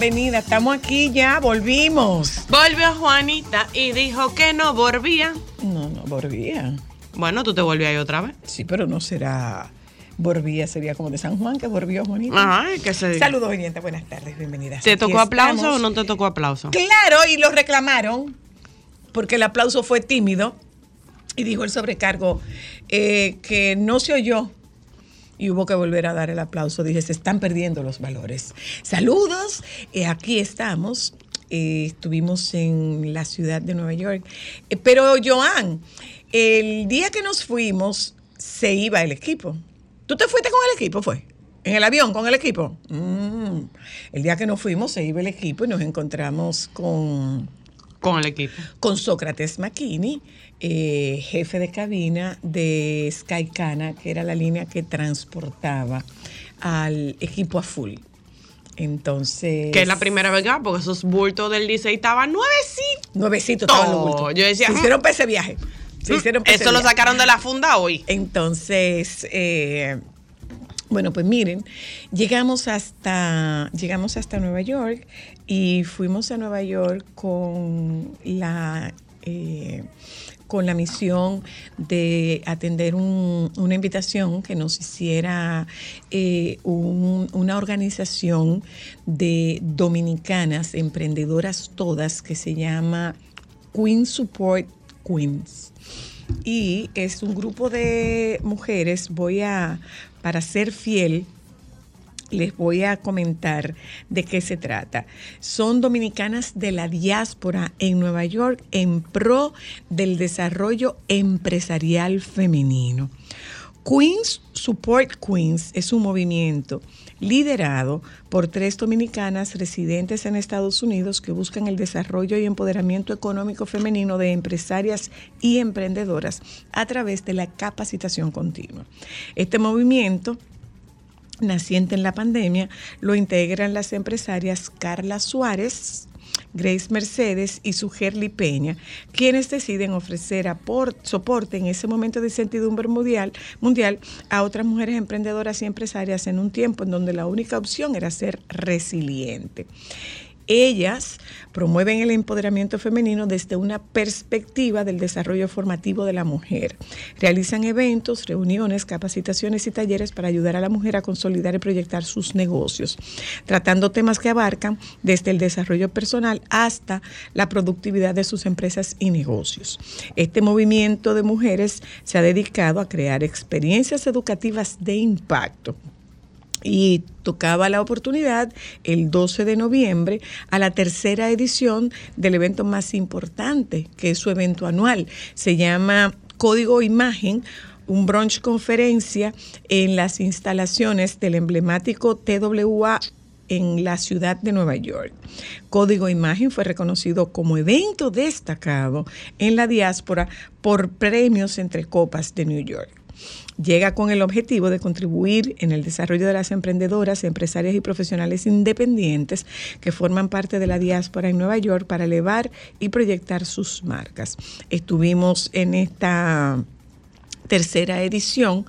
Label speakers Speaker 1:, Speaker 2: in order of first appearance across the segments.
Speaker 1: bienvenida. Estamos aquí ya, volvimos.
Speaker 2: Volvió Juanita y dijo que no volvía.
Speaker 1: No, no, volvía.
Speaker 2: Bueno, tú te volvías ahí otra vez.
Speaker 1: Sí, pero no será. Volvía, sería como de San Juan, que volvió Juanita.
Speaker 2: Ay, que se
Speaker 1: Saludos, oyentes, buenas tardes, bienvenidas.
Speaker 2: ¿Te tocó aplauso o no te tocó aplauso?
Speaker 1: Claro, y lo reclamaron, porque el aplauso fue tímido, y dijo el sobrecargo eh, que no se oyó. Y hubo que volver a dar el aplauso. Dije, se están perdiendo los valores. Saludos, eh, aquí estamos. eh, estuvimos en la ciudad de Nueva York. Eh, pero, Joan, el día que nos fuimos, se iba el equipo. ¿Tú te fuiste con el equipo, fue? ¿En el avión con el equipo? Mm. El día que nos fuimos, se iba el equipo y nos encontramos con
Speaker 2: Con el equipo.
Speaker 1: con Sócrates McKinney, eh, jefe de cabina de Skycana, que era la línea que transportaba al equipo a full. Entonces.
Speaker 2: Que es la primera vez que porque esos bultos del Licey estaban nuevecitos.
Speaker 1: Nuevecito estaban los bultos.
Speaker 2: Yo decía,
Speaker 1: Se
Speaker 2: "Mm".
Speaker 1: hicieron para ese viaje. Se hicieron para ese
Speaker 2: Eso lo
Speaker 1: viaje.
Speaker 2: sacaron de la funda hoy.
Speaker 1: Entonces, eh, bueno, pues miren, llegamos hasta, llegamos hasta Nueva York y fuimos a Nueva York con la, eh, con la misión de atender un- una invitación que nos hiciera eh, un- una organización de dominicanas, emprendedoras todas, que se llama Queen Support Queens y es un grupo de mujeres. Voy a, para ser fiel, les voy a comentar de qué se trata. Son dominicanas de la diáspora en Nueva York en pro del desarrollo empresarial femenino. Queens Support Queens es un movimiento liderado por tres dominicanas residentes en Estados Unidos que buscan el desarrollo y empoderamiento económico femenino de empresarias y emprendedoras a través de la capacitación continua. Este movimiento naciente en la pandemia, lo integran las empresarias Carla Suárez, Grace Mercedes y Sugerli Peña, quienes deciden ofrecer apor- soporte en ese momento de incertidumbre mundial, mundial a otras mujeres emprendedoras y empresarias en un tiempo en donde la única opción era ser resiliente. Ellas promueven el empoderamiento femenino desde una perspectiva del desarrollo formativo de la mujer. Realizan eventos, reuniones, capacitaciones y talleres para ayudar a la mujer a consolidar y proyectar sus negocios, tratando temas que abarcan desde el desarrollo personal hasta la productividad de sus empresas y negocios. Este movimiento de mujeres se ha dedicado a crear experiencias educativas de impacto y tocaba la oportunidad el 12 de noviembre a la tercera edición del evento más importante, que es su evento anual. Se llama Código Imagen, un brunch conferencia en las instalaciones del emblemático TWA en la ciudad de Nueva York. Código Imagen fue reconocido como evento destacado en la diáspora por premios entre copas de New York llega con el objetivo de contribuir en el desarrollo de las emprendedoras, empresarias y profesionales independientes que forman parte de la diáspora en Nueva York para elevar y proyectar sus marcas. Estuvimos en esta tercera edición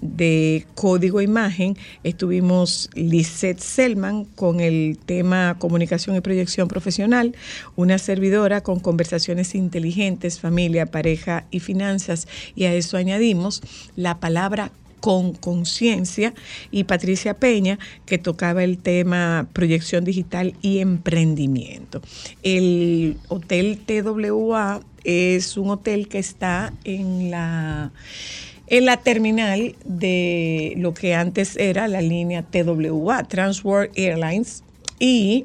Speaker 1: de Código Imagen. Estuvimos Lisette Selman con el tema Comunicación y Proyección Profesional, una servidora con conversaciones inteligentes, familia, pareja y finanzas. Y a eso añadimos la palabra con conciencia y Patricia Peña que tocaba el tema proyección digital y emprendimiento. El Hotel TWA es un hotel que está en la en la terminal de lo que antes era la línea TWA, Transworld Airlines, y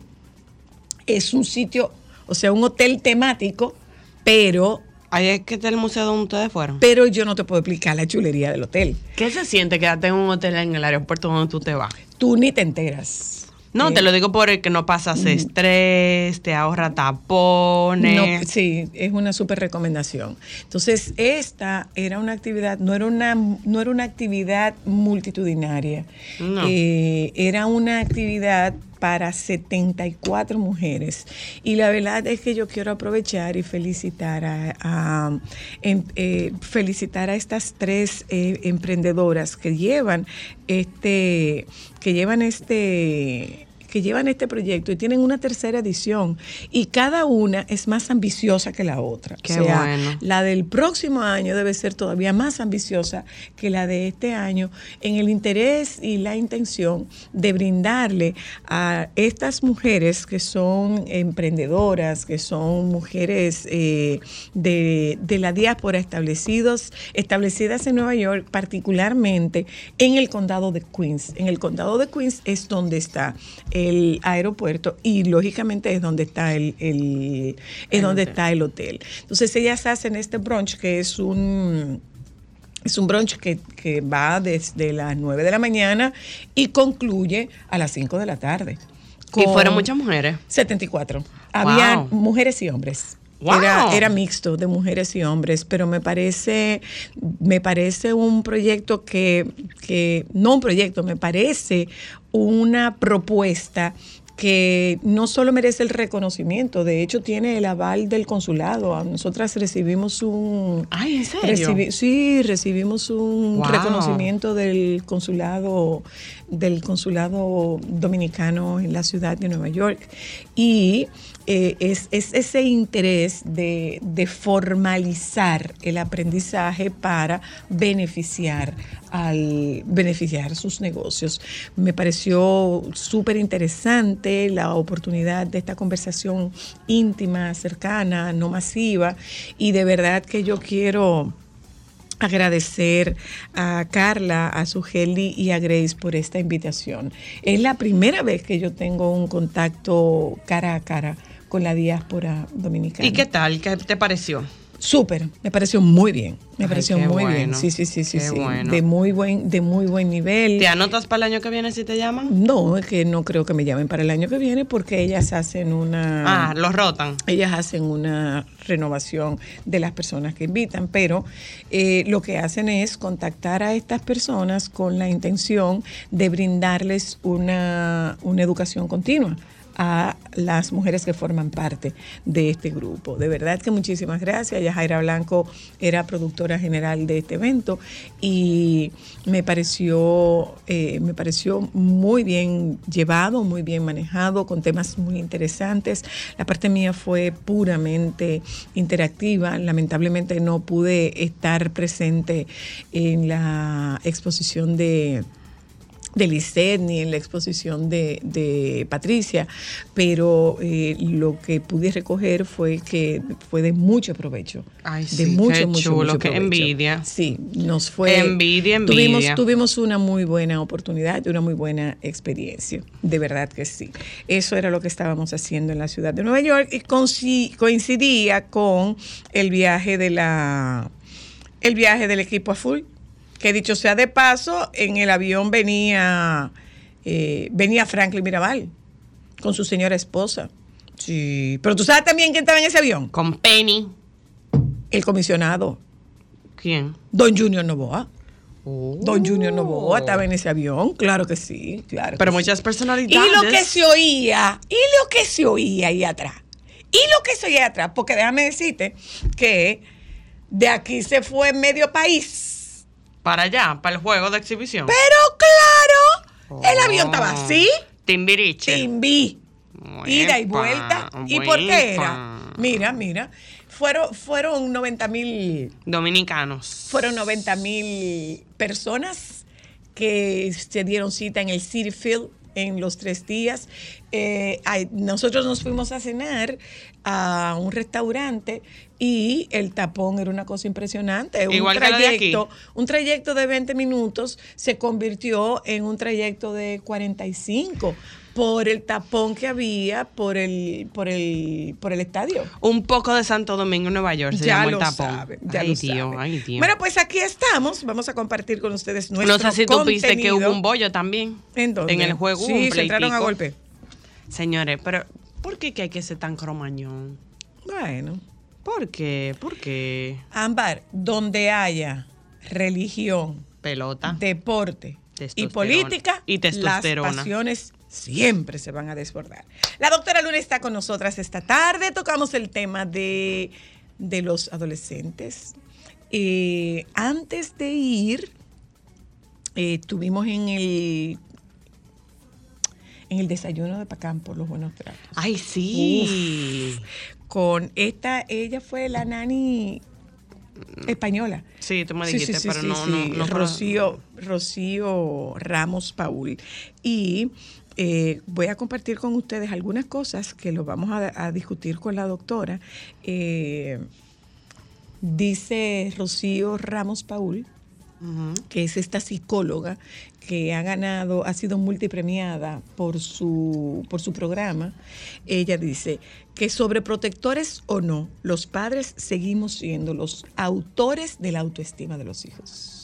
Speaker 1: es un sitio, o sea, un hotel temático, pero,
Speaker 2: Ahí es que está el museo donde ustedes fueron.
Speaker 1: pero yo no te puedo explicar la chulería del hotel.
Speaker 2: ¿Qué se siente quedarte en un hotel en el aeropuerto donde tú te vas?
Speaker 1: Tú ni te enteras.
Speaker 2: No, te lo digo por el que no pasas estrés, te ahorra tapones.
Speaker 1: No, sí, es una súper recomendación. Entonces, esta era una actividad, no era una, no era una actividad multitudinaria.
Speaker 2: No.
Speaker 1: Eh, era una actividad para 74 mujeres. Y la verdad es que yo quiero aprovechar y felicitar a, em- eh, felicitar a estas tres eh, emprendedoras que llevan este, que llevan este que llevan este proyecto y tienen una tercera edición y cada una es más ambiciosa que la otra.
Speaker 2: Qué
Speaker 1: o sea,
Speaker 2: bueno.
Speaker 1: la del próximo año debe ser todavía más ambiciosa que la de este año en el interés y la intención de brindarle a estas mujeres que son emprendedoras, que son mujeres eh, de, de la diáspora establecidos, establecidas en Nueva York, particularmente en el condado de Queens. En el condado de Queens es donde está el aeropuerto y lógicamente es donde está el, el- es
Speaker 2: El
Speaker 1: donde
Speaker 2: hotel.
Speaker 1: está el hotel. Entonces ellas hacen este brunch que es un es un brunch que, que va desde las 9 de la mañana y concluye a las 5 de la tarde.
Speaker 2: Y fueron muchas mujeres.
Speaker 1: 74. Había
Speaker 2: Wow.
Speaker 1: mujeres y hombres.
Speaker 2: Wow.
Speaker 1: Era, era mixto de mujeres y hombres, pero me parece, me parece un proyecto que, que, no un proyecto, me parece una propuesta que no solo merece el reconocimiento, de hecho tiene el aval del consulado. Nosotras recibimos un...
Speaker 2: Ay, ¿en serio?
Speaker 1: Recibi- sí, recibimos un
Speaker 2: Wow.
Speaker 1: reconocimiento del consulado del consulado dominicano en la ciudad de Nueva York y eh, es, es ese interés de, de formalizar el aprendizaje para beneficiar al beneficiar sus negocios. Me pareció súper interesante la oportunidad de esta conversación íntima, cercana, no masiva y de verdad que yo quiero agradecer a Carla, a Sugeli y a Grace por esta invitación. Es la primera vez que yo tengo un contacto cara a cara con la diáspora dominicana.
Speaker 2: ¿Y qué tal? ¿Qué te pareció?
Speaker 1: Súper, me pareció muy bien, me
Speaker 2: Ay,
Speaker 1: pareció muy bien. Sí, sí, sí, sí, sí.
Speaker 2: bueno.
Speaker 1: De muy buen, de muy buen nivel.
Speaker 2: ¿Te anotas para el año que viene si te llaman?
Speaker 1: No, es que no creo que me llamen para el año que viene porque ellas hacen una
Speaker 2: Ah, los rotan.
Speaker 1: ellas hacen una renovación de las personas que invitan, pero eh, lo que hacen es contactar a estas personas con la intención de brindarles una, una educación continua a las mujeres que forman parte de este grupo. De verdad que muchísimas gracias. Yajaira Blanco era productora general de este evento y me pareció, eh, me pareció muy bien llevado, muy bien manejado, con temas muy interesantes. La parte mía fue puramente interactiva. Lamentablemente no pude estar presente en la exposición de de Lisset ni en la exposición de, de Patricia, pero eh, lo que pude recoger fue que fue de mucho provecho.
Speaker 2: Ay,
Speaker 1: de
Speaker 2: sí,
Speaker 1: mucho,
Speaker 2: qué
Speaker 1: mucho,
Speaker 2: chulo,
Speaker 1: mucho
Speaker 2: qué envidia.
Speaker 1: Sí, nos fue.
Speaker 2: Envidia,
Speaker 1: Tuvimos,
Speaker 2: envidia.
Speaker 1: tuvimos una muy buena oportunidad y una muy buena experiencia. De verdad que sí. Eso era lo que estábamos haciendo en la ciudad de Nueva York y coincidía con el viaje de la el viaje del equipo azul. Que dicho sea de paso, en el avión venía, eh, venía Franklin Mirabal con su señora esposa. Sí, pero tú sabes también quién estaba en ese avión.
Speaker 2: Con Penny.
Speaker 1: El comisionado,
Speaker 2: ¿Quién?
Speaker 1: Don Junior Novoa.
Speaker 2: Oh.
Speaker 1: Don Junior Novoa estaba en ese avión, claro que sí, claro.
Speaker 2: Pero muchas
Speaker 1: sí.
Speaker 2: personalidades.
Speaker 1: Y lo que se oía, y lo que se oía ahí atrás, y lo que se oía ahí atrás, porque déjame decirte que de aquí se fue medio país.
Speaker 2: Para allá, para el juego de exhibición.
Speaker 1: Pero claro, el avión estaba así,
Speaker 2: Timbiriche.
Speaker 1: timbi, ida y
Speaker 2: Uepa,
Speaker 1: vuelta. ¿Y por qué era?
Speaker 2: uepa.
Speaker 1: Mira, mira, fueron, fueron 90 mil
Speaker 2: Dominicanos.
Speaker 1: Fueron 90 mil personas que se dieron cita en el City Field en los tres días. Eh, nosotros nos fuimos a cenar a un restaurante y el tapón era una cosa impresionante.
Speaker 2: Igual
Speaker 1: un
Speaker 2: que la de aquí.
Speaker 1: trayecto, un trayecto de 20 minutos se convirtió en un trayecto de 45 por el tapón que había por el por el por el estadio.
Speaker 2: Un poco de Santo Domingo, Nueva York, se
Speaker 1: ya
Speaker 2: llamó
Speaker 1: lo
Speaker 2: el tapón.
Speaker 1: saben, ya
Speaker 2: ay,
Speaker 1: lo
Speaker 2: tío,
Speaker 1: saben.
Speaker 2: ay, tío.
Speaker 1: Bueno, pues aquí estamos. Vamos a compartir con ustedes nuestro
Speaker 2: no sé si tú viste que hubo un bollo también.
Speaker 1: ¿En dónde?
Speaker 2: En el juego
Speaker 1: Sí,
Speaker 2: un
Speaker 1: se entraron a golpe.
Speaker 2: Señores, pero ¿por qué que hay que ser tan cromañón?
Speaker 1: Bueno.
Speaker 2: ¿Por qué? ¿Por qué?
Speaker 1: Ámbar, donde haya religión,
Speaker 2: Pelota.
Speaker 1: deporte y política,
Speaker 2: Y testosterona.
Speaker 1: las pasiones siempre se van a desbordar. La doctora Luna está con nosotras esta tarde. Tocamos el tema de, de los adolescentes. Eh, antes de ir, eh, tuvimos en el en el desayuno de Pacán por los buenos tratos.
Speaker 2: Ay, sí.
Speaker 1: Con esta, ella fue la nani española.
Speaker 2: Sí, tú me dijiste,
Speaker 1: sí, sí,
Speaker 2: pero
Speaker 1: sí,
Speaker 2: no,
Speaker 1: sí.
Speaker 2: no, no.
Speaker 1: Rocío, Rocío Ramos Paul. Y eh, voy a compartir con ustedes algunas cosas que lo vamos a, a discutir con la doctora. Eh, dice Rocío Ramos Paul, que es esta psicóloga que ha ganado, ha sido multipremiada por su, por su programa, ella dice que sobre protectores o no, los padres seguimos siendo los autores de la autoestima de los hijos.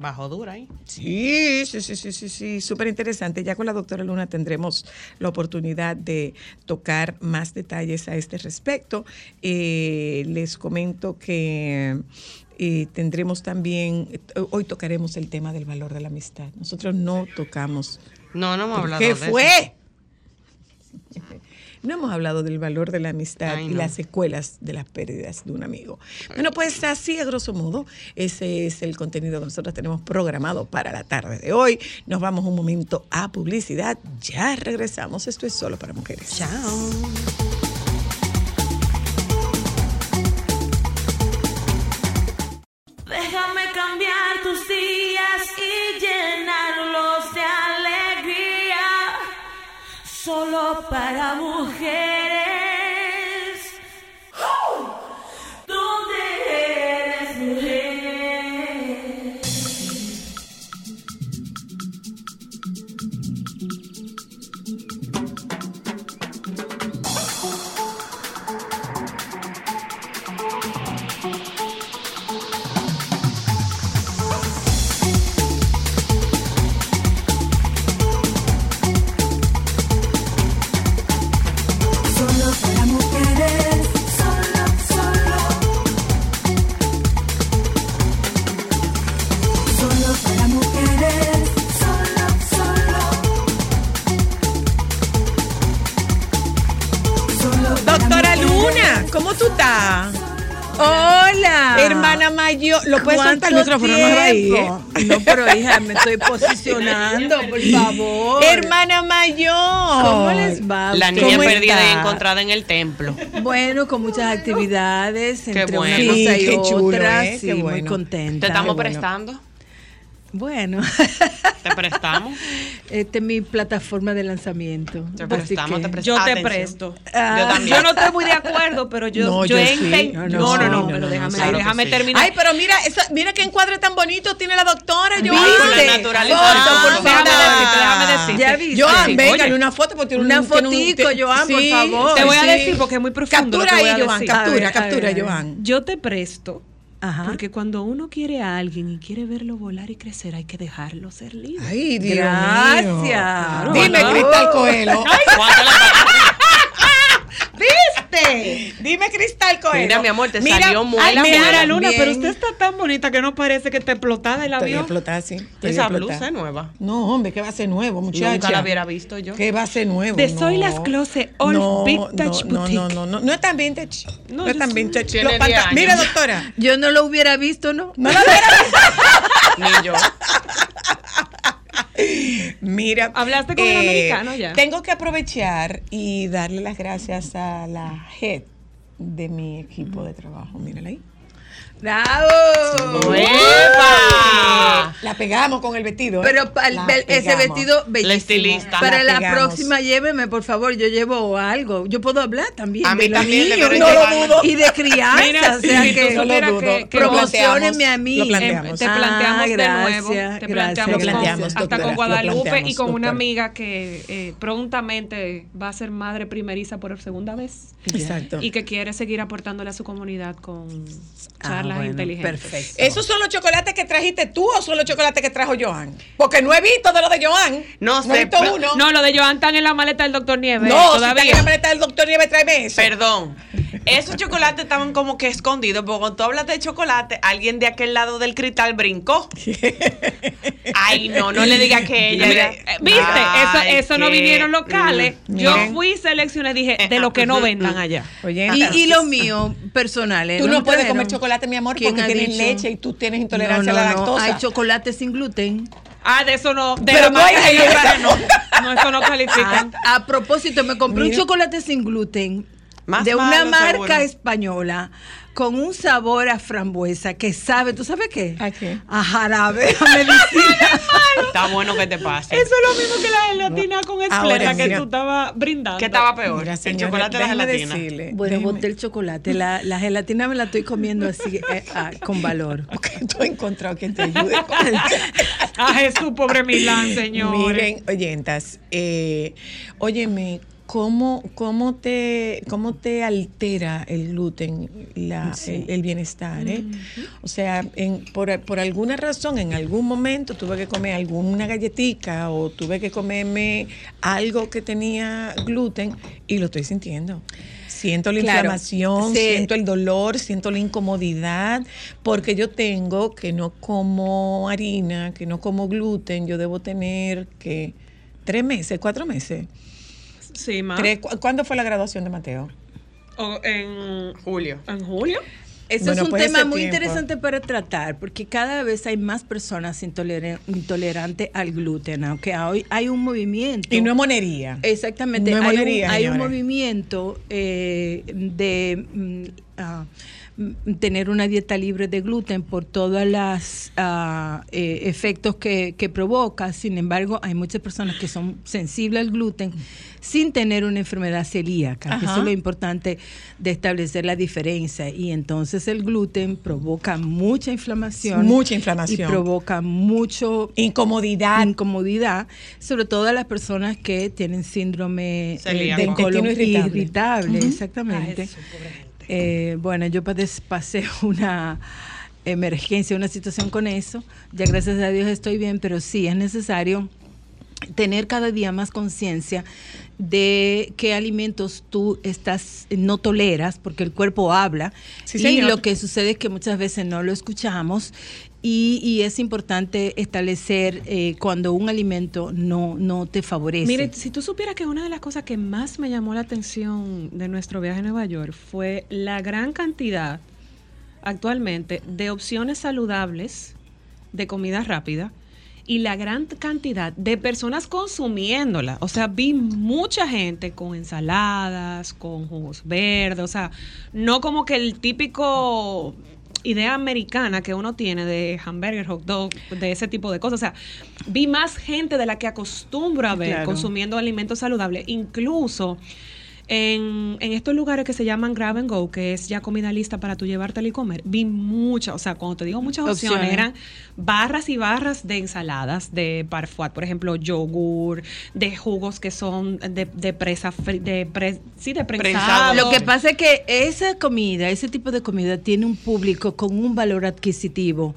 Speaker 2: Bajo dura ahí.
Speaker 1: Sí, sí, sí, sí, sí, sí, súper interesante. Ya con la doctora Luna tendremos la oportunidad de tocar más detalles a este respecto. Eh, les comento que eh, tendremos también, eh, hoy tocaremos el tema del valor de la amistad. Nosotros no tocamos.
Speaker 2: No, no hemos
Speaker 1: ¿Por
Speaker 2: hablado
Speaker 1: ¿Qué
Speaker 2: de eso.
Speaker 1: fue? No hemos hablado del valor de la amistad
Speaker 2: Ay,
Speaker 1: y las secuelas de las pérdidas de un amigo. Bueno, pues así a grosso modo, ese es el contenido que nosotros tenemos programado para la tarde de hoy. Nos vamos un momento a publicidad. Ya regresamos. Esto es solo para mujeres.
Speaker 2: Chao.
Speaker 3: Para mujeres.
Speaker 1: Puedes soltar el
Speaker 4: ¿Cuánto
Speaker 1: micrófono? No haga ahí, ¿eh?
Speaker 4: tiempo? No, pero hija, me estoy posicionando, por favor.
Speaker 1: Hermana Mayor.
Speaker 4: ¿Cómo les va?
Speaker 2: La niña
Speaker 1: ¿Cómo
Speaker 2: perdida y
Speaker 1: está?
Speaker 2: encontrada en el templo.
Speaker 4: Bueno, con muchas actividades,
Speaker 2: Qué
Speaker 4: entre
Speaker 2: bueno.
Speaker 4: una cosa
Speaker 1: Sí,
Speaker 4: y
Speaker 1: qué chulo,
Speaker 4: otra.
Speaker 1: ¿eh?
Speaker 4: Sí,
Speaker 1: Qué
Speaker 4: muy
Speaker 1: bueno.
Speaker 4: contenta.
Speaker 2: Te estamos
Speaker 1: bueno.
Speaker 2: prestando.
Speaker 4: Bueno,
Speaker 2: Te prestamos.
Speaker 4: esta es mi plataforma de lanzamiento.
Speaker 2: Te prestamos,
Speaker 4: que-
Speaker 2: te prestamos.
Speaker 5: Yo te
Speaker 2: Atención.
Speaker 5: presto.
Speaker 4: Ah,
Speaker 2: Yo también.
Speaker 5: Yo no estoy muy de acuerdo, pero yo,
Speaker 1: No,
Speaker 5: yo,
Speaker 1: yo
Speaker 5: he
Speaker 1: sí.
Speaker 5: inten-
Speaker 1: No,
Speaker 5: No,
Speaker 1: no,
Speaker 5: no,
Speaker 1: sí,
Speaker 5: no,
Speaker 1: no,
Speaker 5: pero
Speaker 1: no,
Speaker 5: déjame,
Speaker 2: claro
Speaker 5: déjame
Speaker 2: sí.
Speaker 5: terminar.
Speaker 1: Ay, pero mira, eso- mira qué encuadre tan bonito tiene la doctora. Yo
Speaker 4: ¿Viste?
Speaker 2: Con la
Speaker 4: por
Speaker 2: Ah,
Speaker 4: favor.
Speaker 2: déjame decirte,
Speaker 5: déjame decirte.
Speaker 4: Ya viste.
Speaker 1: Joan,
Speaker 2: oye.
Speaker 1: una foto porque tiene
Speaker 4: Una
Speaker 1: un, un-
Speaker 4: fotico,
Speaker 1: te-
Speaker 4: Joan, por favor.
Speaker 5: Te voy a decir porque es muy profundo
Speaker 1: Captura ahí, Joan, captura, captura. Joan.
Speaker 5: Yo te presto.
Speaker 4: Ajá.
Speaker 5: Porque cuando uno quiere a alguien y quiere verlo volar y crecer, hay que dejarlo ser libre.
Speaker 1: Ay, Dios
Speaker 4: Gracias.
Speaker 1: mío. Dime,
Speaker 4: Bueno.
Speaker 1: Cristal Coelho.
Speaker 2: ¿Cuánto
Speaker 1: Dime, Cristal Coelho.
Speaker 2: Mira, mi amor, te
Speaker 1: Mira,
Speaker 2: salió muy
Speaker 1: ay,
Speaker 2: la
Speaker 1: mira,
Speaker 2: muela.
Speaker 5: Mira, Luna,
Speaker 1: bien.
Speaker 5: pero usted está tan bonita que no parece que te explotada el
Speaker 1: Estoy
Speaker 5: avión.
Speaker 1: explotada, sí. estoy
Speaker 2: Esa
Speaker 1: explotada.
Speaker 2: blusa es nueva.
Speaker 1: No, hombre, ¿qué va a ser nuevo, muchacha?
Speaker 2: Nunca la hubiera visto yo.
Speaker 1: ¿Qué va a ser nuevo?
Speaker 5: De Soy
Speaker 1: No.
Speaker 5: Las Closet, All
Speaker 1: no,
Speaker 5: Vintage
Speaker 1: no, no,
Speaker 5: Boutique.
Speaker 1: no, no, no, no es tan vintage. No,
Speaker 5: No,
Speaker 1: es tan vintage.
Speaker 2: Tiene
Speaker 1: Los panta-
Speaker 2: 10 años.
Speaker 1: Mira, doctora.
Speaker 4: Yo no lo hubiera visto, ¿no?
Speaker 1: No la hubiera-
Speaker 2: Ni yo.
Speaker 1: Mira.
Speaker 5: ¿Hablaste con el americano ya?
Speaker 1: Tengo que aprovechar y darle las gracias a la head de mi equipo de trabajo. Mírala ahí.
Speaker 4: ¡Bravo!
Speaker 2: ¡Epa!
Speaker 1: La pegamos con el vestido. ¿eh?
Speaker 4: Pero pa-
Speaker 1: La
Speaker 4: el- ese vestido bellísimo.
Speaker 2: estilista.
Speaker 4: Para
Speaker 1: La
Speaker 4: la, próxima lléveme, por favor. Yo llevo algo. Yo puedo hablar también.
Speaker 2: A mí
Speaker 4: de
Speaker 2: también,
Speaker 4: niños y
Speaker 1: no
Speaker 4: de-
Speaker 1: lo dudo.
Speaker 4: Y de crianza.
Speaker 5: Mira,
Speaker 4: o sea que
Speaker 5: tú
Speaker 1: no lo
Speaker 5: supieras
Speaker 1: dudo.
Speaker 5: que, que
Speaker 1: Lo
Speaker 4: promocionenme a mí.
Speaker 1: Lo planteamos.
Speaker 5: te planteamos
Speaker 4: Ah,
Speaker 5: de nuevo, te
Speaker 4: gracias,
Speaker 5: planteamos,
Speaker 1: Lo
Speaker 5: con-
Speaker 1: planteamos,
Speaker 5: hasta
Speaker 1: doctora,
Speaker 5: con Guadalupe
Speaker 1: planteamos,
Speaker 5: y con una
Speaker 1: doctora.
Speaker 5: amiga que eh, prontamente va a ser madre primeriza por segunda vez
Speaker 1: Exacto.
Speaker 5: y que quiere seguir aportándole a su comunidad con
Speaker 4: Ah, bueno,
Speaker 5: inteligentes.
Speaker 4: Perfecto.
Speaker 1: ¿Esos son los chocolates que trajiste tú o son los chocolates que trajo Joan? Porque no he visto de los de Joan.
Speaker 2: No
Speaker 1: he
Speaker 2: sé,
Speaker 1: visto
Speaker 2: pero-
Speaker 1: uno.
Speaker 5: No, lo de Joan están en la maleta del doctor Nieves.
Speaker 1: No, si está
Speaker 5: todavía.
Speaker 1: en la maleta del doctor Nieves, tráeme eso.
Speaker 2: Perdón. Esos chocolates estaban como que escondidos, porque cuando tú hablas de chocolate, alguien de aquel lado del cristal brincó. Ay, no, no le digas que ella.
Speaker 5: Mira,
Speaker 2: era-
Speaker 5: eh, ¿Viste?
Speaker 2: Ay,
Speaker 5: eso eso no vinieron locales. Yo
Speaker 1: Miren.
Speaker 5: fui y seleccioné, dije, de lo que no vendan allá.
Speaker 1: Oye,
Speaker 4: Y, y los míos personales.
Speaker 1: Tú no puedes comer chocolate, mi amor,
Speaker 4: ¿Quién
Speaker 1: porque tienes
Speaker 4: dicho?
Speaker 1: leche y tú tienes intolerancia
Speaker 4: No,
Speaker 1: a la lactosa.
Speaker 4: Hay chocolate sin gluten.
Speaker 5: Ah, de eso no. De
Speaker 1: Pero no hay
Speaker 5: no. No, eso no califican.
Speaker 4: A, a propósito, me compré
Speaker 1: Mira.
Speaker 4: un chocolate sin gluten
Speaker 2: Más
Speaker 4: de una marca
Speaker 2: seguro.
Speaker 4: española con un sabor a frambuesa que sabe, ¿tú sabes qué?
Speaker 1: ¿A qué?
Speaker 4: A jarabe, a medicina.
Speaker 2: Está bueno que te pase.
Speaker 5: Eso es lo mismo que la gelatina con espleta que tú estabas brindando.
Speaker 2: ¿Qué estaba peor?
Speaker 1: Mira,
Speaker 2: el chocolate de la gelatina.
Speaker 1: decirle,
Speaker 4: Bueno,
Speaker 1: déjeme-
Speaker 4: boté el chocolate. La, la gelatina me la estoy comiendo así, eh, ah, con valor.
Speaker 1: Ok, tú has encontrado quien te ayude.
Speaker 5: A Jesús, pobre Milán, señores.
Speaker 1: Miren, oyentas, eh, óyeme, ¿cómo, cómo, te, ¿cómo te altera el gluten la, el, el bienestar? eh? O sea, en, por, por alguna razón, en algún momento tuve que comer alguna galletica o tuve que comerme algo que tenía gluten y lo estoy sintiendo. Siento la
Speaker 4: Claro,
Speaker 1: inflamación,
Speaker 4: sí.
Speaker 1: siento el dolor, siento la incomodidad, porque yo tengo que no como harina, que no como gluten, yo debo tener que tres meses, cuatro meses.
Speaker 5: Sí, ma.
Speaker 1: Tres, ¿cu- ¿Cuándo fue la graduación de Mateo?
Speaker 5: O en,
Speaker 2: Julio.
Speaker 5: en julio.
Speaker 4: Eso
Speaker 1: Bueno,
Speaker 4: es un
Speaker 1: pues
Speaker 4: tema muy
Speaker 1: tiempo.
Speaker 4: interesante para tratar, porque cada vez hay más personas intolera- intolerantes al gluten, aunque hoy hay un movimiento.
Speaker 1: Y no es monería.
Speaker 4: Exactamente,
Speaker 1: No es
Speaker 4: hay,
Speaker 1: monería,
Speaker 4: un, hay un movimiento eh, de mm, ah, tener una dieta libre de gluten por todos los efectos que, que provoca. Sin embargo, hay muchas personas que son sensibles al gluten sin tener una enfermedad celíaca.
Speaker 1: Ajá.
Speaker 4: Eso es lo importante de establecer la diferencia. Y entonces el gluten provoca mucha inflamación.
Speaker 1: Mucha inflamación.
Speaker 4: Y provoca mucho
Speaker 1: Incomodidad.
Speaker 4: incomodidad, sobre todo a las personas que tienen síndrome eh, del colon
Speaker 1: irritable.
Speaker 4: exactamente. Eh, bueno, yo pasé una emergencia, una situación con eso. Ya gracias a Dios estoy bien, pero sí es necesario tener cada día más conciencia de qué alimentos tú estás no toleras porque el cuerpo habla
Speaker 1: Sí,
Speaker 4: y lo que sucede es que muchas veces no lo escuchamos y, y es importante establecer eh, cuando un alimento no, no te favorece.
Speaker 5: Mire, si tú supieras que una de las cosas que más me llamó la atención de nuestro viaje a Nueva York fue la gran cantidad actualmente de opciones saludables de comida rápida y la gran cantidad de personas consumiéndola. O sea, vi mucha gente con ensaladas, con jugos verdes, o sea, no como que el típico idea americana que uno tiene de hamburger, hot dog, de ese tipo de cosas. O sea, vi más gente de la que acostumbro a ver
Speaker 4: Claro.
Speaker 5: consumiendo alimentos saludables, incluso en, en estos lugares que se llaman grab and go, que es ya comida lista para tú llevártela y comer, vi muchas, o sea, cuando te digo muchas opciones,
Speaker 4: Opciones.
Speaker 5: eran barras y barras de ensaladas, de parfois, por ejemplo, yogur, de jugos que son de, de presa, de pre- sí, de prensado.
Speaker 2: Prensado.
Speaker 4: Lo que pasa es que esa comida, ese tipo de comida tiene un público con un valor adquisitivo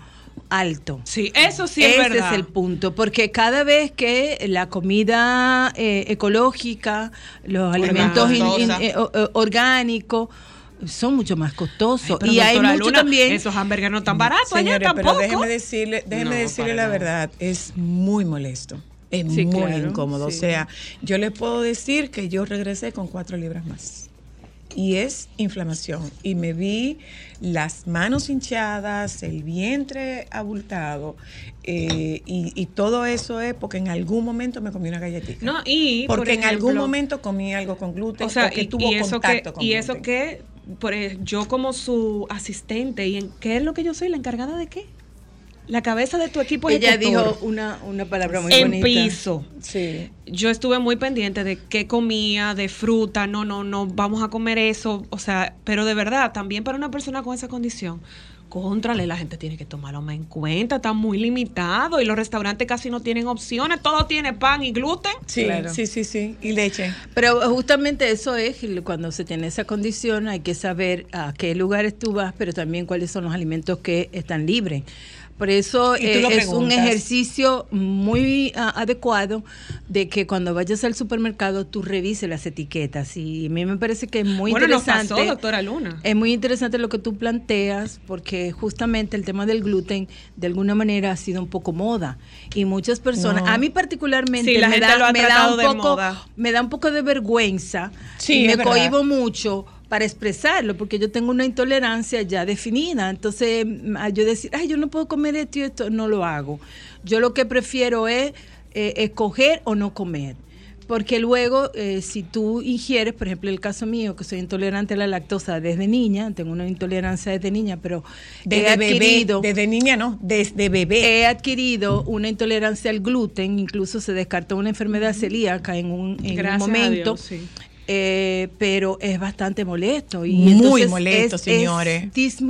Speaker 4: alto.
Speaker 5: Sí, eso sí es
Speaker 4: Ese
Speaker 5: verdad.
Speaker 4: es el punto, porque cada vez que la comida eh, ecológica, los alimentos in- in-
Speaker 2: costosa.
Speaker 4: eh, o- orgánicos, son mucho más costosos. Y hay mucho
Speaker 5: Luna,
Speaker 4: también...
Speaker 5: Esos hamburgues no están baratos allá
Speaker 1: Señores,
Speaker 5: tampoco.
Speaker 1: pero déjeme decirle, déjeme
Speaker 2: No,
Speaker 1: decirle la verdad, es muy molesto. Es
Speaker 4: Sí,
Speaker 1: muy
Speaker 4: claro,
Speaker 1: incómodo.
Speaker 4: sí.
Speaker 1: O sea, yo le puedo decir que yo regresé con cuatro libras más. Y es inflamación. Y me vi las manos hinchadas, el vientre abultado. eh, y, y todo eso es porque en algún momento me comí una galletita.
Speaker 5: No, y
Speaker 1: porque
Speaker 5: por
Speaker 1: en algún momento comí algo con gluten
Speaker 5: O sea,
Speaker 1: o que
Speaker 5: y,
Speaker 1: tuvo
Speaker 5: y eso que,
Speaker 1: contacto con
Speaker 5: y eso que por, yo como su asistente, ¿y en qué es lo que yo soy? ¿La encargada de qué? La cabeza de tu equipo
Speaker 4: Ella
Speaker 5: ejecutor.
Speaker 4: dijo una, una palabra muy
Speaker 5: en
Speaker 4: bonita.
Speaker 5: piso.
Speaker 4: Sí.
Speaker 5: Yo estuve muy pendiente de qué comía, de fruta, no, no, no, vamos a comer eso, o sea, pero de verdad, también para una persona con esa condición, contrale, la gente tiene que tomarlo más en cuenta, está muy limitado y los restaurantes casi no tienen opciones, todo tiene pan y gluten.
Speaker 1: Sí,
Speaker 4: Claro.
Speaker 1: sí, sí, sí. Y leche.
Speaker 4: Pero justamente eso es, cuando se tiene esa condición hay que saber a qué lugares tú vas, pero también cuáles son los alimentos que están libres. Por eso eh, es un ejercicio muy ah, adecuado de que cuando vayas al supermercado tú revises las etiquetas. Y a mí me parece que es muy
Speaker 5: bueno, nos
Speaker 4: interesante.
Speaker 5: pasó, doctora Luna.
Speaker 4: Es muy interesante lo que tú planteas porque justamente el tema del gluten de alguna manera ha sido un poco moda y muchas personas,
Speaker 1: No.
Speaker 4: a mí particularmente
Speaker 5: Sí, la
Speaker 4: me,
Speaker 5: gente
Speaker 4: da,
Speaker 5: lo ha
Speaker 4: me da
Speaker 5: tratado
Speaker 4: un poco, me da un poco de vergüenza
Speaker 1: Sí,
Speaker 4: y me cohibo mucho para expresarlo porque yo tengo una intolerancia ya definida, entonces mm, yo decir, ay, yo no puedo comer esto y esto, no lo hago. Yo lo que prefiero es eh, escoger o no comer. Porque luego, eh, si tú ingieres, por ejemplo, el caso mío, que soy intolerante a la lactosa desde niña, tengo una intolerancia desde niña, pero he
Speaker 1: Desde bebé. Desde niña no, desde bebé.
Speaker 4: he adquirido una intolerancia al gluten, incluso se descartó una enfermedad celíaca en un, en un momento.
Speaker 5: Dios, sí.
Speaker 4: Eh, pero es bastante molesto. Y
Speaker 1: Muy molesto,
Speaker 4: es-
Speaker 1: señores.
Speaker 4: es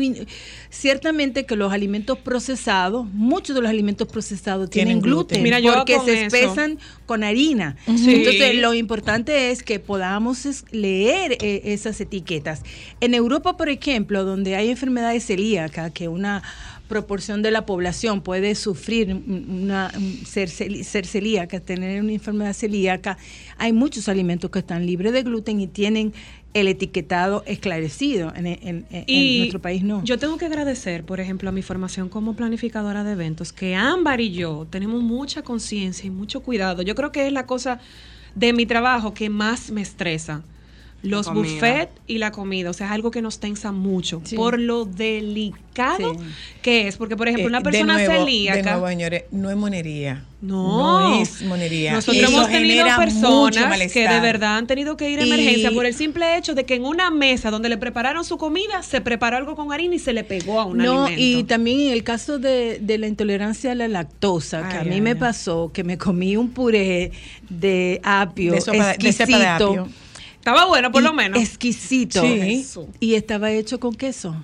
Speaker 4: Ciertamente que los alimentos procesados, muchos de los alimentos procesados tienen,
Speaker 1: Tienen gluten.
Speaker 4: gluten,
Speaker 5: Mira, yo
Speaker 4: porque se
Speaker 5: eso-
Speaker 4: espesan con harina.
Speaker 5: Sí.
Speaker 4: Entonces, lo importante es que podamos leer eh, esas etiquetas. En Europa, por ejemplo, donde hay enfermedades celíacas, que una proporción de la población puede sufrir una un- ser, celíaca, tener una enfermedad celíaca, hay muchos alimentos que están libres de gluten y tienen el etiquetado esclarecido. En, en- en- en
Speaker 5: Y
Speaker 4: nuestro país no.
Speaker 5: Yo tengo que agradecer, por ejemplo, a mi formación como planificadora de eventos, que Ámbar y yo tenemos mucha conciencia y mucho cuidado. Yo creo que es la cosa de mi trabajo que más me estresa. Los buffets y la comida, o sea, es algo que nos tensa mucho
Speaker 4: Sí.
Speaker 5: por lo delicado
Speaker 4: Sí.
Speaker 5: que es, porque por ejemplo,
Speaker 1: Eh,
Speaker 5: una
Speaker 1: de
Speaker 5: persona
Speaker 1: nuevo,
Speaker 5: celíaca
Speaker 1: De nuevo, señores, no es monería.
Speaker 5: No.
Speaker 1: No es monería.
Speaker 5: Nosotros hemos tenido personas que de verdad han tenido que ir a
Speaker 1: Y-
Speaker 5: emergencia por el simple hecho de que en una mesa donde le prepararon su comida se preparó algo con harina y se le pegó a un
Speaker 4: no,
Speaker 5: alimento.
Speaker 4: y también en el caso de, de la intolerancia a la lactosa, que a mí
Speaker 5: ay,
Speaker 4: me
Speaker 5: ay.
Speaker 4: pasó que me comí un puré de apio
Speaker 1: De sopa de- de
Speaker 5: Estaba bueno, por
Speaker 4: y
Speaker 5: lo menos.
Speaker 4: Exquisito.
Speaker 1: Sí.
Speaker 4: Y estaba hecho con queso.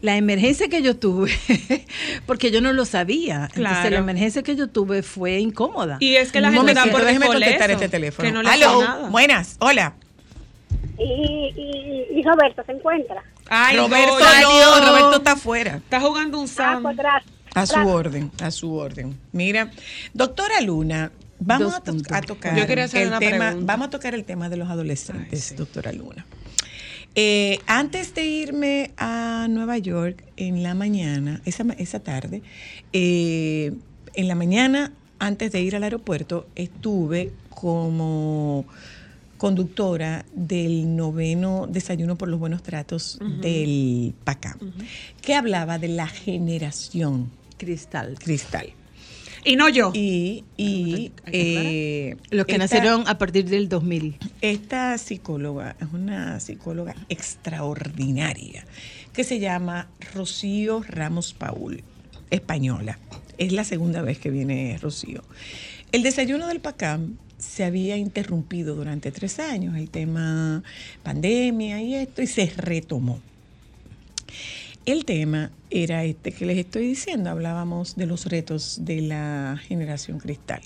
Speaker 4: La emergencia que yo tuve, porque yo no lo sabía. Entonces
Speaker 5: Claro.
Speaker 4: la emergencia que yo tuve fue incómoda.
Speaker 5: Y es que la gente da por
Speaker 1: déjeme contestar
Speaker 5: eso,
Speaker 1: este teléfono.
Speaker 5: Que no le
Speaker 1: Aló,
Speaker 5: nada.
Speaker 1: buenas, hola.
Speaker 6: Y, y, y Roberto se encuentra.
Speaker 5: Ay,
Speaker 1: Roberto
Speaker 5: no.
Speaker 1: Roberto está afuera.
Speaker 5: Está jugando un
Speaker 6: Ah,
Speaker 5: Sam.
Speaker 6: pues.
Speaker 1: A su orden, a su orden. Mira, doctora Luna, vamos a, to-
Speaker 4: puntos.
Speaker 1: a tocar
Speaker 2: Yo quería hacer
Speaker 1: el
Speaker 2: una
Speaker 1: tema,
Speaker 2: pregunta.
Speaker 1: vamos a tocar el tema de los adolescentes,
Speaker 5: Ay, sí.
Speaker 1: doctora Luna. Eh, antes de irme a Nueva York en la mañana, esa, ma- esa tarde, eh, en la mañana, antes de ir al aeropuerto, estuve como conductora del noveno desayuno por los buenos tratos del PACAM, que hablaba de la generación
Speaker 4: Cristal.
Speaker 1: cristal.
Speaker 5: Y no yo.
Speaker 1: Y, y
Speaker 5: aclarar.
Speaker 1: eh,
Speaker 4: Los que
Speaker 1: esta-
Speaker 4: nacieron a partir del 2000.
Speaker 1: Esta psicóloga es una psicóloga extraordinaria que se llama Rocío Ramos Paul, española. Es la segunda vez que viene Rocío. El desayuno del PACAM se había interrumpido durante tres años, el tema pandemia y esto, y se retomó. El tema era este que les estoy diciendo, hablábamos de los retos de la generación cristal.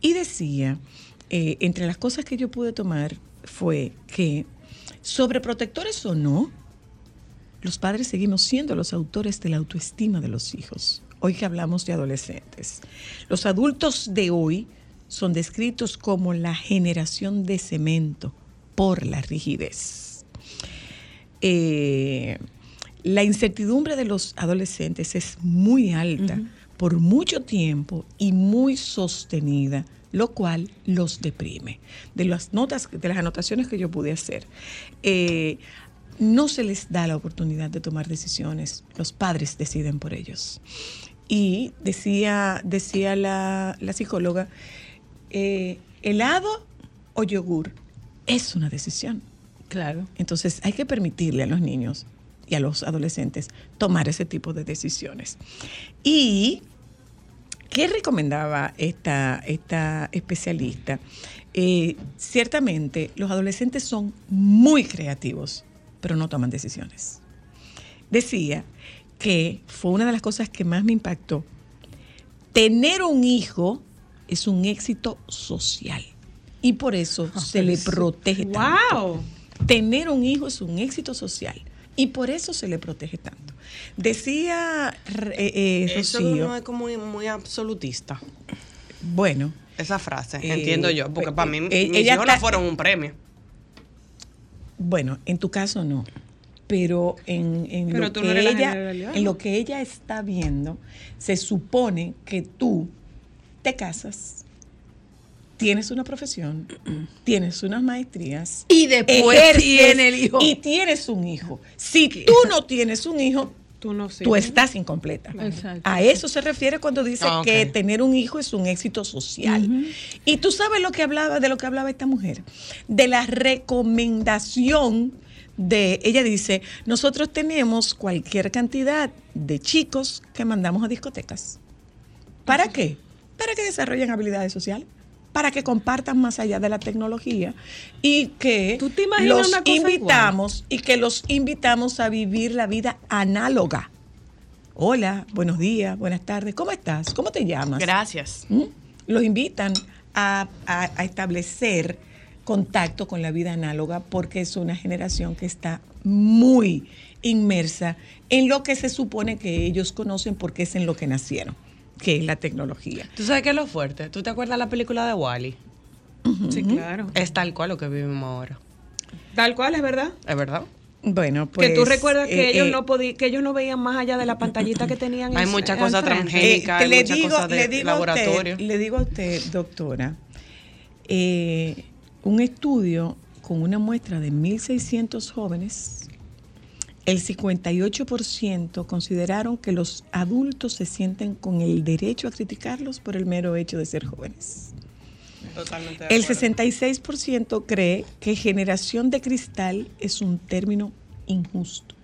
Speaker 1: Y decía, eh, entre las cosas que yo pude tomar fue que, sobreprotectores o no, los padres seguimos siendo los autores de la autoestima de los hijos. Hoy que hablamos de adolescentes. Los adultos de hoy son descritos como la generación de cemento por la rigidez. Eh, la incertidumbre de los adolescentes es muy alta por mucho tiempo y muy sostenida, lo cual los deprime. De las notas, de las anotaciones que yo pude hacer, eh, no se les da la oportunidad de tomar decisiones. Los padres deciden por ellos. Y decía, decía la, la psicóloga, eh, helado o yogur es una decisión
Speaker 4: Claro.
Speaker 1: Entonces hay que permitirle a los niños y a los adolescentes tomar ese tipo de decisiones. Y, ¿qué recomendaba esta, esta especialista? Eh, ciertamente los adolescentes son muy creativos, pero no toman decisiones. Decía que fue una de las cosas que más me impactó. Tener un hijo es un éxito social y por eso se le protege tanto
Speaker 5: ¡Wow!
Speaker 1: tener un hijo es un éxito social y por eso se le protege tanto. Decía eh, eh,
Speaker 2: Eso
Speaker 1: Rocío,
Speaker 2: no es como muy, muy absolutista.
Speaker 1: bueno,
Speaker 2: Esa frase,
Speaker 1: Eh,
Speaker 2: entiendo yo, porque
Speaker 1: eh,
Speaker 2: para mí
Speaker 1: eh,
Speaker 2: mis
Speaker 1: ella
Speaker 2: hijos no fueron un premio.
Speaker 1: bueno, en tu caso no, pero en, en
Speaker 5: Pero
Speaker 1: lo
Speaker 5: tú
Speaker 1: que
Speaker 5: no eres la
Speaker 1: ella, en lo que ella está viendo, se supone que tú te casas, tienes una profesión, tienes unas maestrías
Speaker 4: Y después
Speaker 1: ejerces
Speaker 4: tiene el hijo.
Speaker 1: y tienes un hijo. Si tú no tienes un hijo,
Speaker 5: Tú no
Speaker 1: tú estás incompleta.
Speaker 4: Exacto.
Speaker 1: A eso se refiere cuando dice
Speaker 2: Ah,
Speaker 1: que tener un hijo es un éxito social. Y tú sabes lo que hablaba de lo que hablaba esta mujer, de la recomendación de ella dice, nosotros tenemos cualquier cantidad de chicos que mandamos a discotecas. ¿Para qué? Para que desarrollen habilidades sociales, para que compartan más allá de la tecnología y que
Speaker 5: ¿Tú te imaginas
Speaker 1: los
Speaker 5: una cosa igual?
Speaker 1: invitamos y que los invitamos a vivir la vida análoga. Hola, buenos días, buenas tardes, ¿cómo estás? ¿Cómo te llamas?
Speaker 2: Gracias.
Speaker 1: ¿Mm? Los invitan a, a- a establecer contacto con la vida análoga porque es una generación que está muy inmersa en lo que se supone que ellos conocen porque es en lo que nacieron, que es la tecnología.
Speaker 2: ¿Tú sabes qué es lo fuerte? ¿Tú te acuerdas la película de Wally?
Speaker 5: Sí, claro.
Speaker 2: Es tal cual lo que vivimos ahora.
Speaker 5: Tal cual, es verdad.
Speaker 2: ¿Es verdad?
Speaker 1: Bueno, pues...
Speaker 5: que tú recuerdas que
Speaker 1: eh,
Speaker 5: ellos
Speaker 1: eh,
Speaker 5: no podían, que ellos no veían más allá de la pantallita que tenían.
Speaker 2: Hay
Speaker 5: en-
Speaker 2: muchas cosas transgénicas.
Speaker 1: Eh,
Speaker 2: hay muchas cosas de
Speaker 1: le digo
Speaker 2: laboratorio.
Speaker 1: A usted, le digo a usted, doctora, eh, un estudio con una muestra de 1.600 jóvenes, el 58% consideraron que los adultos se sienten con el derecho a criticarlos por el mero hecho de ser jóvenes.
Speaker 2: Totalmente de
Speaker 1: El
Speaker 2: acuerdo.
Speaker 1: 66% cree que generación de cristal es un término injusto.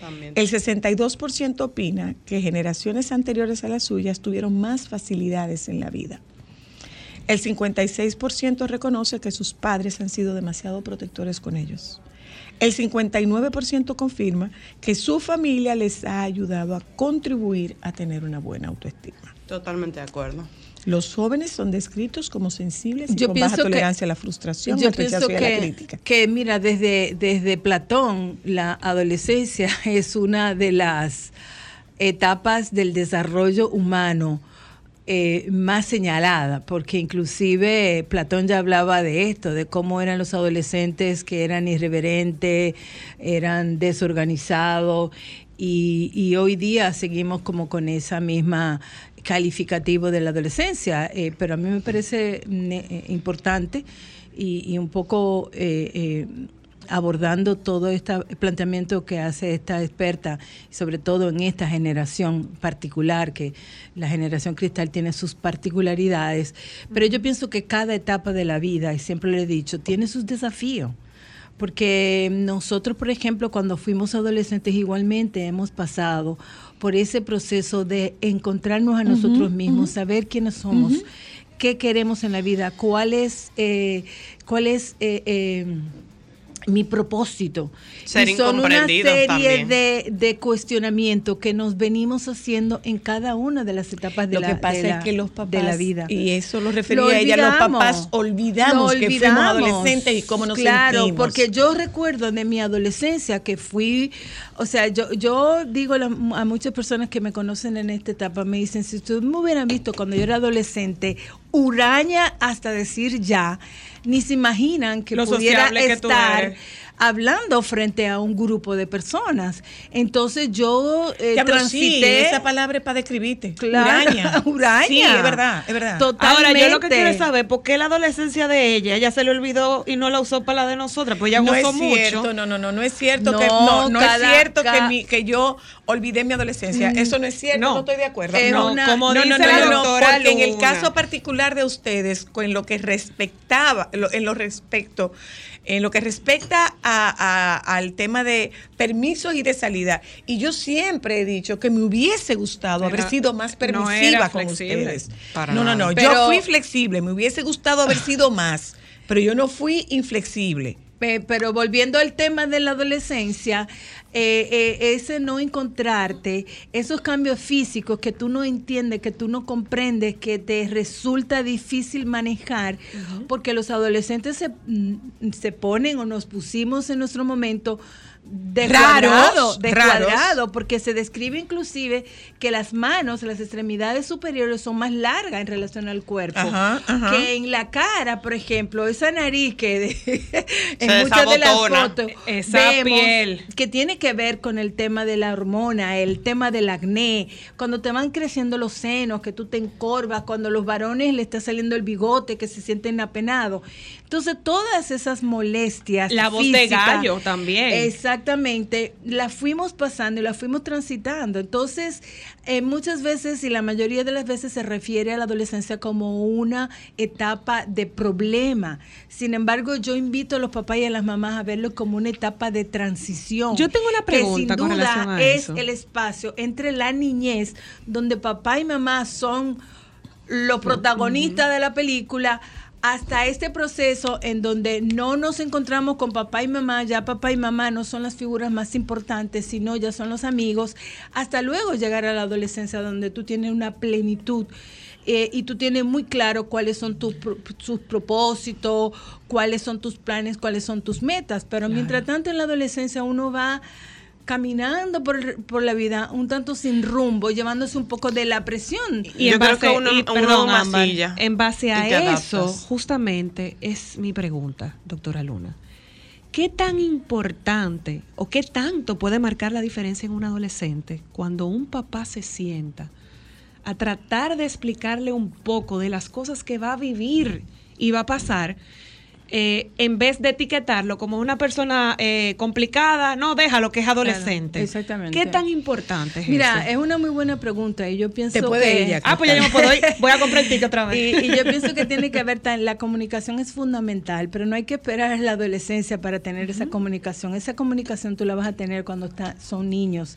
Speaker 2: También.
Speaker 1: El 62% opina que generaciones anteriores a las suyas tuvieron más facilidades en la vida. El 56% reconoce que sus padres han sido demasiado protectores con ellos. El 59% confirma que su familia les ha ayudado a contribuir a tener una buena autoestima.
Speaker 2: Totalmente de acuerdo.
Speaker 1: Los jóvenes son descritos como sensibles y
Speaker 4: Yo
Speaker 1: con baja
Speaker 4: que-
Speaker 1: tolerancia a la frustración,
Speaker 4: Yo
Speaker 1: al rechazo y a la crítica.
Speaker 4: que, mira, desde, desde Platón, la adolescencia es una de las etapas del desarrollo humano eh, más señalada, porque inclusive Platón ya hablaba de esto, de cómo eran los adolescentes que eran irreverentes, eran desorganizados, y, y hoy día seguimos como con esa misma calificativo de la adolescencia, eh, pero a mí me parece eh, importante y, y un poco eh, eh, abordando todo este planteamiento que hace esta experta, sobre todo en esta generación particular, que la generación cristal tiene sus particularidades, pero yo pienso que cada etapa de la vida, y siempre lo he dicho, tiene sus desafíos. Porque nosotros, por ejemplo, cuando fuimos adolescentes igualmente hemos pasado por ese proceso de encontrarnos a nosotros mismos, saber quiénes somos, qué queremos en la vida, cuál es, eh, cuál es eh, eh, mi propósito.
Speaker 2: Ser
Speaker 4: y son una serie
Speaker 2: también.
Speaker 4: de, de cuestionamientos que nos venimos haciendo en cada una de las etapas de,
Speaker 1: Lo
Speaker 4: la,
Speaker 1: que pasa
Speaker 4: de la-
Speaker 1: es que los papás,
Speaker 4: de la vida.
Speaker 1: y eso lo refería
Speaker 4: Lo
Speaker 1: ella, los papás olvidamos
Speaker 4: Lo
Speaker 1: que fuimos adolescentes y cómo nos
Speaker 4: Claro,
Speaker 1: sentimos.
Speaker 4: porque yo recuerdo de mi adolescencia que fui, o sea, yo, yo digo a, la- a muchas personas que me conocen en esta etapa, me dicen, si ustedes me hubieran visto cuando yo era adolescente, huraña hasta decir ya, ni se imaginan que
Speaker 5: Lo
Speaker 4: pudiera
Speaker 5: que
Speaker 4: estar. Hablando frente a un grupo de personas. Entonces yo eh, transité...
Speaker 1: sí, esa palabra es para describirte.
Speaker 4: Claro,
Speaker 1: Uraña.
Speaker 4: uraña.
Speaker 1: Sí, es verdad, es verdad.
Speaker 4: Totalmente.
Speaker 5: Ahora, yo lo que quiero es saber por qué la adolescencia de ella, ella se le olvidó y no la usó para la de nosotras, pues ella
Speaker 1: no
Speaker 5: gozó
Speaker 1: es
Speaker 5: mucho.
Speaker 1: cierto, no, no, no, no es cierto
Speaker 4: No,
Speaker 1: que no, no
Speaker 4: cada-
Speaker 1: es cierto que, mi- que yo olvidé mi adolescencia. Eso no es cierto, no,
Speaker 5: No.
Speaker 1: estoy de acuerdo.
Speaker 4: Es
Speaker 1: no,
Speaker 4: una-
Speaker 5: como
Speaker 1: no,
Speaker 5: dice
Speaker 1: no, no,
Speaker 5: la
Speaker 1: no, no,
Speaker 5: doctora
Speaker 1: porque en el caso particular de ustedes, con lo que respectaba, lo- en lo respecto, en lo que respecta a- a- al tema de permisos y de salida. Y yo siempre he dicho que me hubiese gustado
Speaker 5: Pero
Speaker 1: haber sido más permisiva con ustedes.
Speaker 2: Para
Speaker 1: no, no, no.
Speaker 4: Pero-
Speaker 1: yo fui flexible. Me hubiese gustado haber sido más, pero yo no fui inflexible.
Speaker 4: Pe- Pero volviendo al tema de la adolescencia, eh, eh, ese no encontrarte, esos cambios físicos que tú no entiendes, que tú no comprendes, que te resulta difícil manejar, porque los adolescentes se, mm, se ponen o nos pusimos en nuestro momento de
Speaker 1: Raros,
Speaker 4: cuadrado, de
Speaker 1: raros.
Speaker 4: cuadrado, porque se describe inclusive que las manos, las extremidades superiores son más largas en relación al cuerpo,
Speaker 1: Ajá, ajá.
Speaker 4: que en la cara, por ejemplo, esa nariz que de- en
Speaker 2: Se
Speaker 4: muchas de las fotos
Speaker 5: Esa
Speaker 4: vemos
Speaker 5: piel.
Speaker 4: que tiene que ver con el tema de la hormona, el tema del acné, cuando te van creciendo los senos, que tú te encorvas, cuando los varones le está saliendo el bigote, que se sienten apenados. Entonces, todas esas molestias.
Speaker 5: La voz de gallo también.
Speaker 4: Exactamente, la fuimos pasando y la fuimos transitando. Entonces, eh, muchas veces y la mayoría de las veces se refiere a la adolescencia como una etapa de problema. Sin embargo, yo invito a los papás y a las mamás a verlo como una etapa de transición.
Speaker 5: Yo tengo una
Speaker 4: que sin
Speaker 5: pregunta con
Speaker 4: duda
Speaker 5: relación a
Speaker 4: es el espacio entre la niñez, donde papá y mamá son los protagonistas de la película hasta este proceso en donde no nos encontramos con papá y mamá, ya papá y mamá no son las figuras más importantes, sino ya son los amigos, hasta luego llegar a la adolescencia donde tú tienes una plenitud eh, y tú tienes muy claro cuáles son tus, pro- sus propósitos, cuáles son tus planes, cuáles son tus metas, pero mientras tanto en la adolescencia uno va caminando por, por la vida un tanto sin rumbo, llevándose un poco de la presión.
Speaker 5: Y
Speaker 2: Yo
Speaker 5: en
Speaker 2: creo
Speaker 5: base,
Speaker 2: que uno-
Speaker 5: y,
Speaker 2: uno
Speaker 5: perdón,
Speaker 2: una
Speaker 5: Ámbar,
Speaker 2: silla
Speaker 5: en base a eso, justamente es mi pregunta, doctora Luna. ¿Qué tan importante o qué tanto puede marcar la diferencia en un adolescente cuando un papá se sienta a tratar de explicarle un poco de las cosas que va a vivir y va a pasar? Eh, en vez de etiquetarlo como una persona eh, complicada, no, déjalo que es adolescente.
Speaker 4: Claro, exactamente.
Speaker 5: ¿Qué tan importante es
Speaker 4: Mira,
Speaker 5: eso?
Speaker 4: es una muy buena pregunta y yo pienso
Speaker 1: Te puede
Speaker 4: que...
Speaker 1: ella.
Speaker 5: Ah, pues ya yo me puedo ir. Voy a comprar el ticket otra vez.
Speaker 4: Y, y yo pienso que tiene que ver, tan- la comunicación es fundamental, pero no hay que esperar a la adolescencia para tener esa comunicación. Esa comunicación tú la vas a tener cuando está, son niños.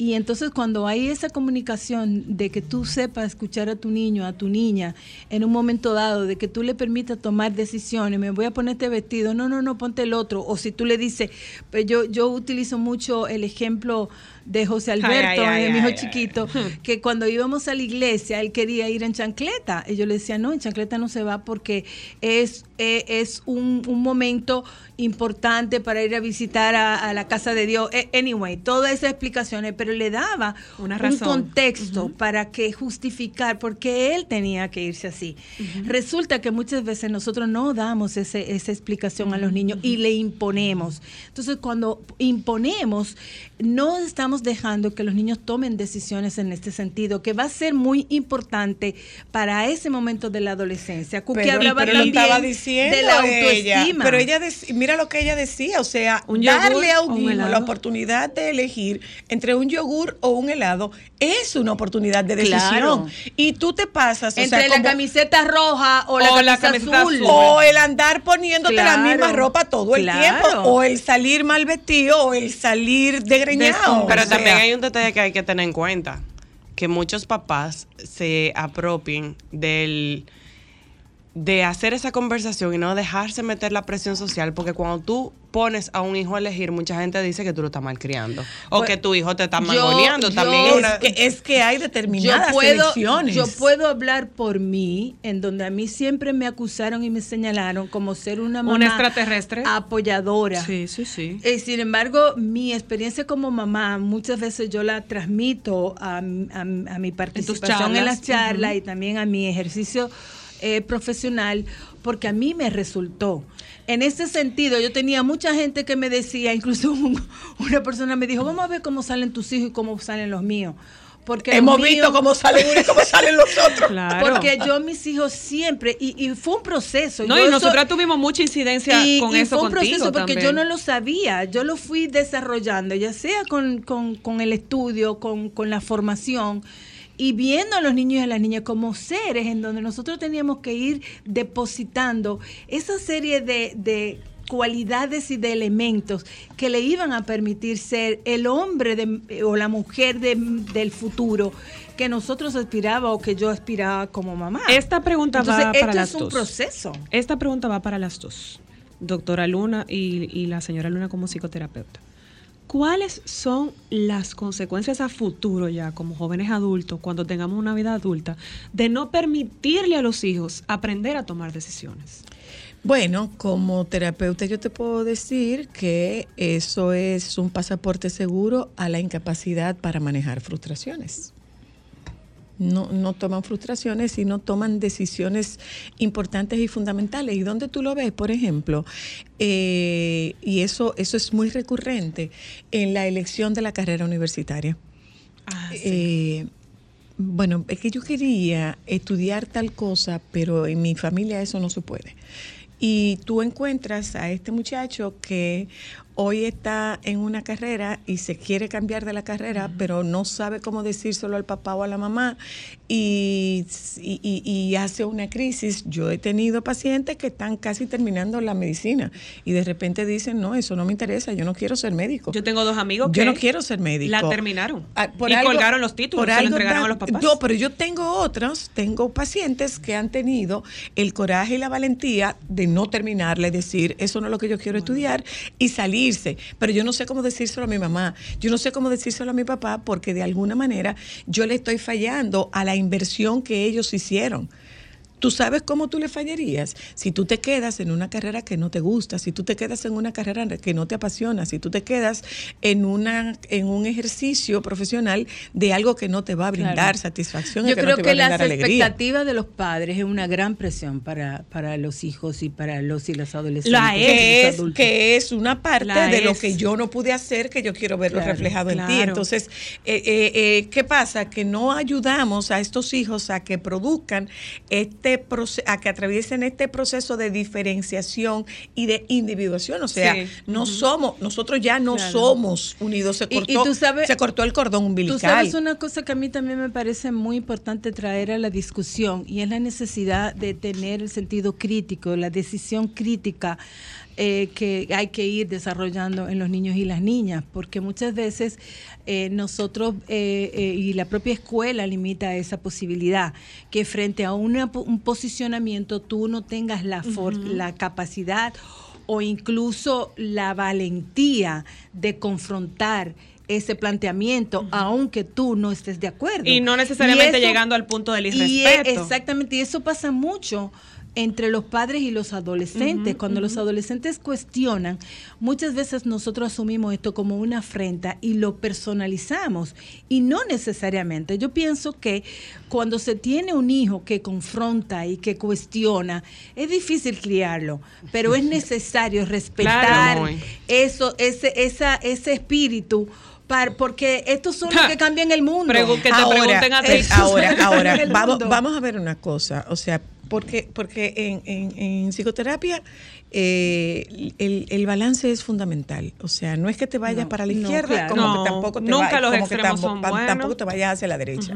Speaker 4: Y entonces cuando hay esa comunicación de que tú sepas escuchar a tu niño, a tu niña, en un momento dado, de que tú le permitas tomar decisiones, me voy a poner este vestido, no, no, no, ponte el otro. O si tú le dices, pues yo, yo utilizo mucho el ejemplo de José Alberto,
Speaker 5: ay, ay,
Speaker 4: de mi hijo chiquito, que cuando íbamos a la iglesia, él quería ir en chancleta. Y yo le decía, no, en chancleta no se va porque es, eh, es un, un momento importante para ir a visitar a, a la casa de Dios. Eh, Anyway, todas esas explicaciones, pero le daba
Speaker 5: Una
Speaker 4: un
Speaker 5: razón.
Speaker 4: contexto para que justificar por qué él tenía que irse así. Resulta que muchas veces nosotros no damos ese- esa explicación a los niños y le imponemos. Entonces, cuando imponemos, no estamos dejando que los niños tomen decisiones en este sentido, que va a ser muy importante para ese momento de la adolescencia.
Speaker 1: Pero,
Speaker 4: hablaba
Speaker 1: pero lo
Speaker 4: también
Speaker 1: estaba diciendo
Speaker 4: de la
Speaker 1: ella.
Speaker 4: autoestima.
Speaker 1: Pero ella dec- mira lo que ella decía, o sea,
Speaker 5: Un
Speaker 1: darle a un
Speaker 5: un
Speaker 1: hijo
Speaker 5: helado.
Speaker 1: la oportunidad de elegir entre un yogur o un helado es una oportunidad de decisión.
Speaker 4: Claro.
Speaker 1: Y tú te pasas, o
Speaker 4: entre
Speaker 1: sea,
Speaker 4: la
Speaker 1: como-
Speaker 4: camiseta roja o la
Speaker 5: O la
Speaker 4: camisa
Speaker 5: camiseta
Speaker 4: azul.
Speaker 5: azul.
Speaker 1: o el andar poniéndote la
Speaker 4: Claro,
Speaker 1: misma ropa todo el
Speaker 4: claro.
Speaker 1: tiempo, o el salir mal vestido, o el salir degreñado.
Speaker 2: Pero
Speaker 1: o
Speaker 2: también hay un detalle que hay que tener en cuenta, que muchos papás se apropien del de hacer esa conversación y no dejarse meter la presión social, porque cuando tú pones a un hijo a elegir, mucha gente dice que tú lo estás malcriando o
Speaker 4: Pues,
Speaker 2: que tu hijo te está
Speaker 4: yo-
Speaker 2: mangoneando.
Speaker 4: yo-
Speaker 2: También es
Speaker 1: es,
Speaker 2: una-
Speaker 1: que, es que hay
Speaker 4: yo
Speaker 1: determinadas
Speaker 4: puedo,
Speaker 1: elecciones.
Speaker 4: yo puedo hablar por mí, en donde a mí siempre me acusaron y me señalaron como ser una mamá
Speaker 5: Una extraterrestre.
Speaker 4: apoyadora.
Speaker 5: Sí, sí, sí.
Speaker 4: Eh, sin embargo, mi experiencia como mamá, muchas veces yo la transmito a, a- a mi participación en, las
Speaker 5: charlas.
Speaker 4: y también a mi ejercicio eh, profesional, porque a mí me resultó. En ese sentido, yo tenía mucha gente que me decía, incluso un- una persona me dijo, vamos a ver cómo salen tus hijos y cómo salen los míos. Porque
Speaker 1: Hemos visto cómo salen unos y cómo salen los otros.
Speaker 5: Claro.
Speaker 4: Porque yo a mis hijos siempre, y, y fue un proceso.
Speaker 5: no,
Speaker 4: yo
Speaker 5: y
Speaker 4: eso-
Speaker 5: nosotras tuvimos mucha incidencia
Speaker 4: y,
Speaker 5: con
Speaker 4: y
Speaker 5: eso
Speaker 4: fue un
Speaker 5: contigo
Speaker 4: proceso porque
Speaker 5: también.
Speaker 4: yo no lo sabía, yo lo fui desarrollando, ya sea con, con- con el estudio, con, con la formación y viendo a los niños y a las niñas como seres en donde nosotros teníamos que ir depositando esa serie de, de cualidades y de elementos que le iban a permitir ser el hombre de- o la mujer de- del futuro que nosotros aspiraba o que yo aspiraba como mamá.
Speaker 5: Esta pregunta
Speaker 4: Entonces,
Speaker 5: va
Speaker 4: esto
Speaker 5: para las
Speaker 4: es un
Speaker 5: dos.
Speaker 4: proceso.
Speaker 5: Esta pregunta va para las dos, doctora Luna y, y la señora Luna como psicoterapeuta. ¿Cuáles son las consecuencias a futuro ya como jóvenes adultos, cuando tengamos una vida adulta, de no permitirle a los hijos aprender a tomar decisiones?
Speaker 1: Bueno, como terapeuta yo te puedo decir que eso es un pasaporte seguro a la incapacidad para manejar frustraciones. No, no toman frustraciones y no toman decisiones importantes y fundamentales. ¿Y dónde tú lo ves? Por ejemplo, eh, y eso, eso es muy recurrente en la elección de la carrera universitaria. Eh, bueno, es que yo quería estudiar tal cosa, pero en mi familia eso no se puede. Y tú encuentras a este muchacho que hoy está en una carrera y se quiere cambiar de la carrera, pero no sabe cómo decírselo al papá o a la mamá y, y- hace una crisis. Yo he tenido pacientes que están casi terminando la medicina y de repente dicen, no, eso no me interesa, yo no quiero ser médico.
Speaker 5: Yo tengo dos amigos
Speaker 1: Yo
Speaker 5: que
Speaker 1: no quiero ser médico.
Speaker 5: La terminaron.
Speaker 1: Ah, por
Speaker 5: y
Speaker 1: algo-
Speaker 5: colgaron los títulos,
Speaker 1: por
Speaker 5: se lo
Speaker 1: algo
Speaker 5: entregaron
Speaker 1: da-
Speaker 5: a los papás.
Speaker 1: No, pero yo tengo otros, tengo pacientes que han tenido el coraje y la valentía de no terminarle, decir, eso no es lo que yo quiero estudiar y Pero yo no sé cómo decírselo a mi mamá, yo no sé cómo decírselo a mi papá, porque de alguna manera yo le estoy fallando a la inversión que ellos hicieron. ¿Tú sabes cómo tú le fallarías? Si tú te quedas en una carrera que no te gusta, si tú te quedas en una carrera que no te apasiona, si tú te quedas en, una, en un ejercicio profesional de algo que no te va a brindar
Speaker 4: Claro.
Speaker 1: satisfacción,
Speaker 4: Yo
Speaker 1: que
Speaker 4: creo
Speaker 1: no te
Speaker 4: que
Speaker 1: va a
Speaker 4: las expectativas de los padres es una gran presión para, para los hijos y para los y las adolescentes.
Speaker 5: La
Speaker 4: los
Speaker 1: es,
Speaker 4: adultos.
Speaker 1: que es una parte
Speaker 5: La
Speaker 1: de lo que yo no pude hacer, que yo quiero verlo
Speaker 4: Claro,
Speaker 1: reflejado en ti. Entonces, eh, eh, eh, ¿qué pasa? Que no ayudamos a estos hijos a que produzcan este proceso, a que atraviesen este proceso de diferenciación y de individuación. O sea,
Speaker 5: Sí.
Speaker 1: no somos, nosotros ya no
Speaker 4: Claro.
Speaker 1: somos unidos. Se
Speaker 4: Y- y
Speaker 1: cortó,
Speaker 4: tú sabes-
Speaker 1: se cortó el cordón umbilical.
Speaker 4: Tú sabes una cosa que a mí también me parece muy importante traer a la discusión y es la necesidad de tener el sentido crítico, la decisión crítica eh, que hay que ir desarrollando en los niños y las niñas, porque muchas veces eh, nosotros eh, y la propia escuela limita esa posibilidad, que frente a una un posicionamiento tú no tengas la, for- la capacidad o incluso la valentía de confrontar ese planteamiento, aunque tú no estés de acuerdo.
Speaker 5: Y no necesariamente
Speaker 4: eso-
Speaker 5: llegando al punto del
Speaker 4: y,
Speaker 5: irrespeto.
Speaker 4: eh, exactamente, y eso pasa mucho entre los padres y los adolescentes. Cuando los adolescentes cuestionan, muchas veces nosotros asumimos esto como una afrenta y lo personalizamos. Y no necesariamente. Yo pienso que cuando se tiene un hijo que confronta y que cuestiona, es difícil criarlo, pero es necesario respetar
Speaker 2: Claro,
Speaker 4: eso, ese, esa, ese espíritu. porque estos son los que cambian el mundo.
Speaker 5: Pregu- que te pregunten a ti.
Speaker 1: ahora, ahora, vamos, vamos a ver una cosa, o sea, porque, porque en, en- en psicoterapia eh, el, el balance es fundamental, o sea, no es que te vayas
Speaker 4: No,
Speaker 1: para la
Speaker 4: no,
Speaker 1: izquierda
Speaker 4: claro.
Speaker 1: como
Speaker 5: No,
Speaker 1: que tampoco te
Speaker 5: nunca
Speaker 1: va-
Speaker 5: los
Speaker 1: como que
Speaker 5: son buenos.
Speaker 1: tampoco te vayas hacia la derecha.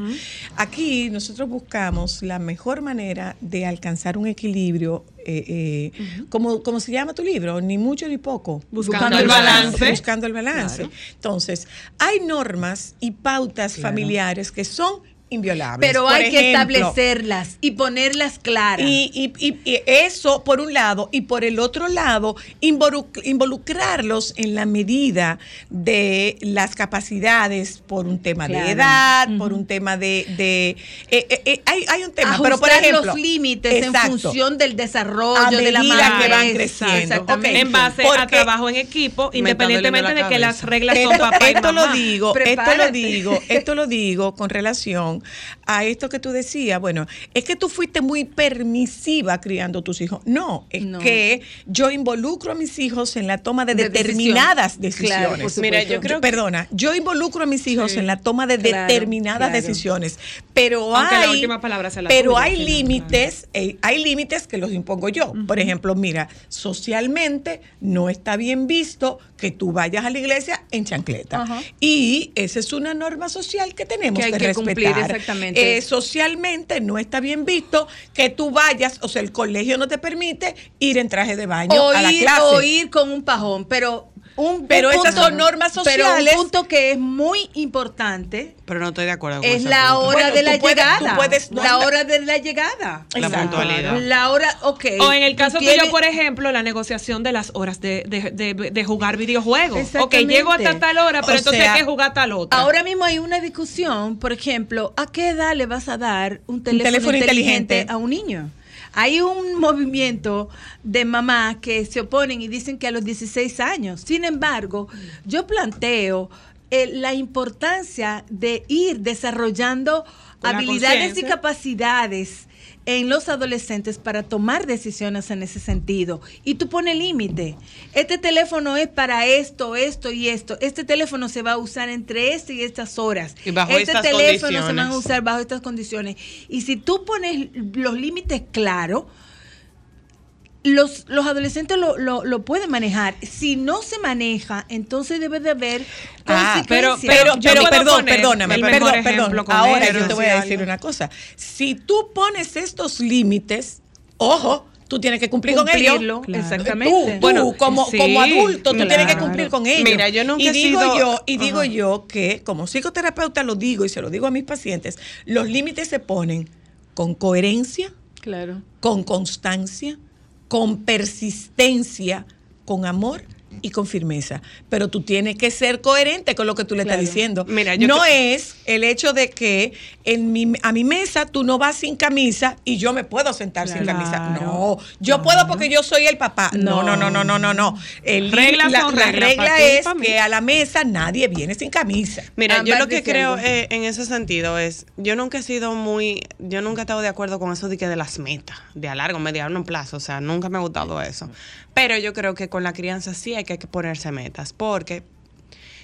Speaker 1: Aquí nosotros buscamos la mejor manera de alcanzar un equilibrio, eh, eh, como, como se llama tu libro, ni mucho ni poco.
Speaker 5: Buscando el balance.
Speaker 1: Buscando el balance. Entonces, hay normas y pautas familiares que son inviolables.
Speaker 4: Pero
Speaker 1: Por
Speaker 4: hay que establecerlas y ponerlas claras.
Speaker 1: y, y- y- y eso por un lado, y por el otro lado, involuc- involucrarlos en la medida de las capacidades por un tema de edad, por un tema de... de- eh, eh, eh, hay, hay un tema, pero por ejemplo...
Speaker 4: los límites
Speaker 1: Exacto.
Speaker 4: en función del desarrollo
Speaker 1: A
Speaker 4: de la madre.
Speaker 1: que van creciendo.
Speaker 4: Exactamente.
Speaker 1: Ok.
Speaker 5: en base a trabajo en equipo, independientemente de que las reglas son
Speaker 1: Esto,
Speaker 5: papá y
Speaker 1: esto lo digo, esto lo digo, esto lo digo con relación a esto que tú decías. Bueno, es que tú fuiste muy permisiva criando a tus hijos. No, es
Speaker 4: No.
Speaker 1: que yo involucro a mis hijos en la toma de,
Speaker 4: De
Speaker 1: determinadas
Speaker 4: decisión. Claro,
Speaker 1: decisiones.
Speaker 4: por
Speaker 2: Mira, yo creo que-
Speaker 1: perdona, yo involucro a mis hijos en la toma de
Speaker 4: Claro,
Speaker 1: determinadas
Speaker 4: claro.
Speaker 1: decisiones, pero
Speaker 5: Aunque la
Speaker 1: hay
Speaker 5: última palabra sea la
Speaker 1: pero
Speaker 5: tuya,
Speaker 1: hay límites, eh, hay límites que los impongo yo. Por ejemplo, mira, socialmente no está bien visto que tú vayas a la iglesia en chancleta. Y esa es una norma social que tenemos
Speaker 4: Que
Speaker 1: que,
Speaker 4: hay que
Speaker 1: respetar.
Speaker 4: cumplir. Exactamente.
Speaker 1: Eh, socialmente no está bien visto que tú vayas, o sea, el colegio no te permite ir en traje de baño
Speaker 4: o
Speaker 1: a la clase.
Speaker 4: o ir con un pajón, pero un
Speaker 1: Pero
Speaker 4: un
Speaker 1: esas son normas
Speaker 4: Pero
Speaker 1: sociales.
Speaker 4: un punto que es muy importante
Speaker 2: Pero no estoy de acuerdo con
Speaker 4: es la
Speaker 2: punto.
Speaker 4: hora
Speaker 1: Bueno,
Speaker 4: de
Speaker 1: tú
Speaker 4: la
Speaker 1: puedes-
Speaker 4: llegada.
Speaker 1: tú puedes no
Speaker 4: la hora de la llegada.
Speaker 2: La
Speaker 1: Exacto.
Speaker 2: puntualidad.
Speaker 4: La hora, ok.
Speaker 5: O en el caso tuyo, por ejemplo, la negociación de las horas de, de- de- de jugar videojuegos. Ok, llego hasta tal hora, pero
Speaker 1: O
Speaker 5: entonces
Speaker 1: sea,
Speaker 5: hay que jugar tal otra.
Speaker 4: Ahora mismo hay una discusión, por ejemplo, ¿a qué edad le vas a dar un teléfono,
Speaker 1: teléfono
Speaker 4: inteligente,
Speaker 1: inteligente.
Speaker 4: a un niño? Hay un movimiento de mamás que se oponen y dicen que a los 16 años. Sin embargo, yo planteo eh, la importancia de ir desarrollando habilidades y capacidades en los adolescentes para tomar decisiones en ese sentido. Y tú pones límite. Este teléfono es para esto, esto y esto. Este teléfono se va a usar entre este y estas horas.
Speaker 2: Y bajo
Speaker 4: este
Speaker 2: estas
Speaker 4: teléfono se
Speaker 2: condiciones.
Speaker 4: van a usar bajo estas condiciones. Y si tú pones los límites claros, los, los adolescentes lo, lo, lo pueden manejar. Si no se maneja, entonces debe de haber
Speaker 1: Ah, pero,
Speaker 4: consecuencias.
Speaker 1: pero,
Speaker 5: Yo
Speaker 1: pero perdón, perdóname, perdón, perdón. Ahora yo te voy a decir una cosa. Si tú pones estos límites, ojo, tú tienes que cumplir con ellos. Tú,
Speaker 4: exactamente.
Speaker 1: tú,
Speaker 5: Bueno,
Speaker 1: como,
Speaker 5: sí,
Speaker 1: como adulto, tú tienes que cumplir con ellos.
Speaker 2: Mira, yo nunca
Speaker 1: y
Speaker 2: he
Speaker 1: digo
Speaker 2: sido-
Speaker 1: yo, y digo yo que como psicoterapeuta lo digo y se lo digo a mis pacientes, los límites se ponen con coherencia,
Speaker 4: Claro.
Speaker 1: con constancia, con persistencia, con amor y con firmeza. Pero tú tienes que ser coherente con lo que tú le
Speaker 4: Claro.
Speaker 1: estás diciendo.
Speaker 2: Mira, yo
Speaker 1: no es el hecho de que en mi, a mi mesa tú no vas sin camisa y yo me puedo sentar sin camisa. No, yo puedo porque yo soy el papá. No, no, no, no, no, no, no. El, la, regla es que a la mesa nadie viene sin camisa.
Speaker 2: Mira, yo lo que creo eh, en ese sentido es, yo nunca he sido muy, yo nunca he estado de acuerdo con eso de que de las metas, de a largo, mediano plazo, o sea, nunca me ha gustado eso. Pero yo creo que con la crianza sí hay que ponerse metas, porque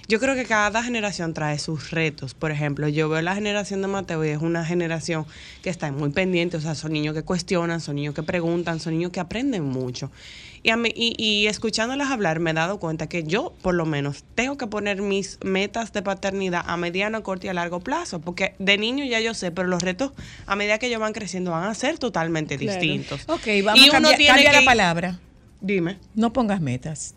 Speaker 2: yo creo que cada generación trae sus retos. Por ejemplo, yo veo la generación de Mateo y es una generación que está muy pendiente, o sea, son niños que cuestionan, son niños que preguntan, son niños que aprenden mucho. Y, a mí, y, y escuchándolas hablar me he dado cuenta que yo, por lo menos, tengo que poner mis metas de paternidad a mediano, corto y a largo plazo, porque de niño ya yo sé, pero los retos a medida que ellos van creciendo van a ser totalmente
Speaker 4: Claro.
Speaker 2: distintos.
Speaker 1: Ok, vamos
Speaker 2: Y
Speaker 1: a cambiar, cambia
Speaker 2: que
Speaker 1: la palabra.
Speaker 2: Dime.
Speaker 1: No pongas metas.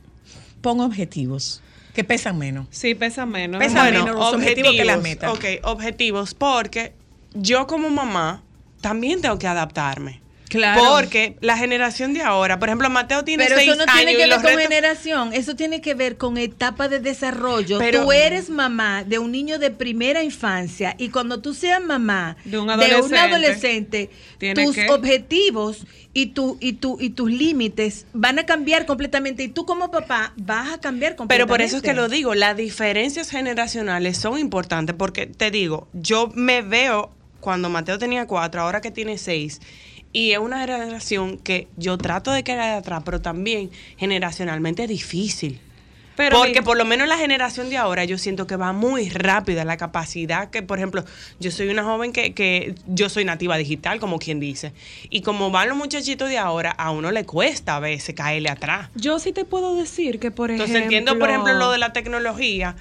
Speaker 1: Pon objetivos que pesan menos.
Speaker 5: Sí, pesa menos.
Speaker 1: Pesa menos los objetivos que las metas.
Speaker 2: Ok, objetivos, porque yo como mamá también tengo que adaptarme.
Speaker 4: Claro.
Speaker 2: Porque la generación de ahora, por ejemplo, Mateo tiene
Speaker 4: Pero
Speaker 2: seis
Speaker 4: eso no tiene que ver con
Speaker 2: retos-
Speaker 4: generación, eso tiene que ver con etapa de desarrollo.
Speaker 2: Pero-
Speaker 4: tú eres mamá de un niño de primera infancia y cuando tú seas mamá
Speaker 5: De un
Speaker 4: un
Speaker 5: adolescente,
Speaker 4: tus
Speaker 5: que-
Speaker 4: objetivos y, tu, y, tu, y tus límites van a cambiar completamente y tú como papá vas a cambiar completamente.
Speaker 2: Pero por eso es que lo digo, las diferencias generacionales son importantes porque te digo, yo me veo cuando Mateo tenía cuatro, ahora que tiene seis, y es una generación que yo trato de quedar de atrás, pero también generacionalmente es difícil.
Speaker 5: Pero
Speaker 2: Porque por lo menos la generación de ahora yo siento que va muy rápida la capacidad que, por ejemplo, yo soy una joven que, que yo soy nativa digital, como quien dice. Y como van los muchachitos de ahora, a uno le cuesta a veces caerle atrás.
Speaker 5: Yo sí te puedo decir que, por ejemplo...
Speaker 2: Entonces entiendo, por ejemplo, lo de la tecnología.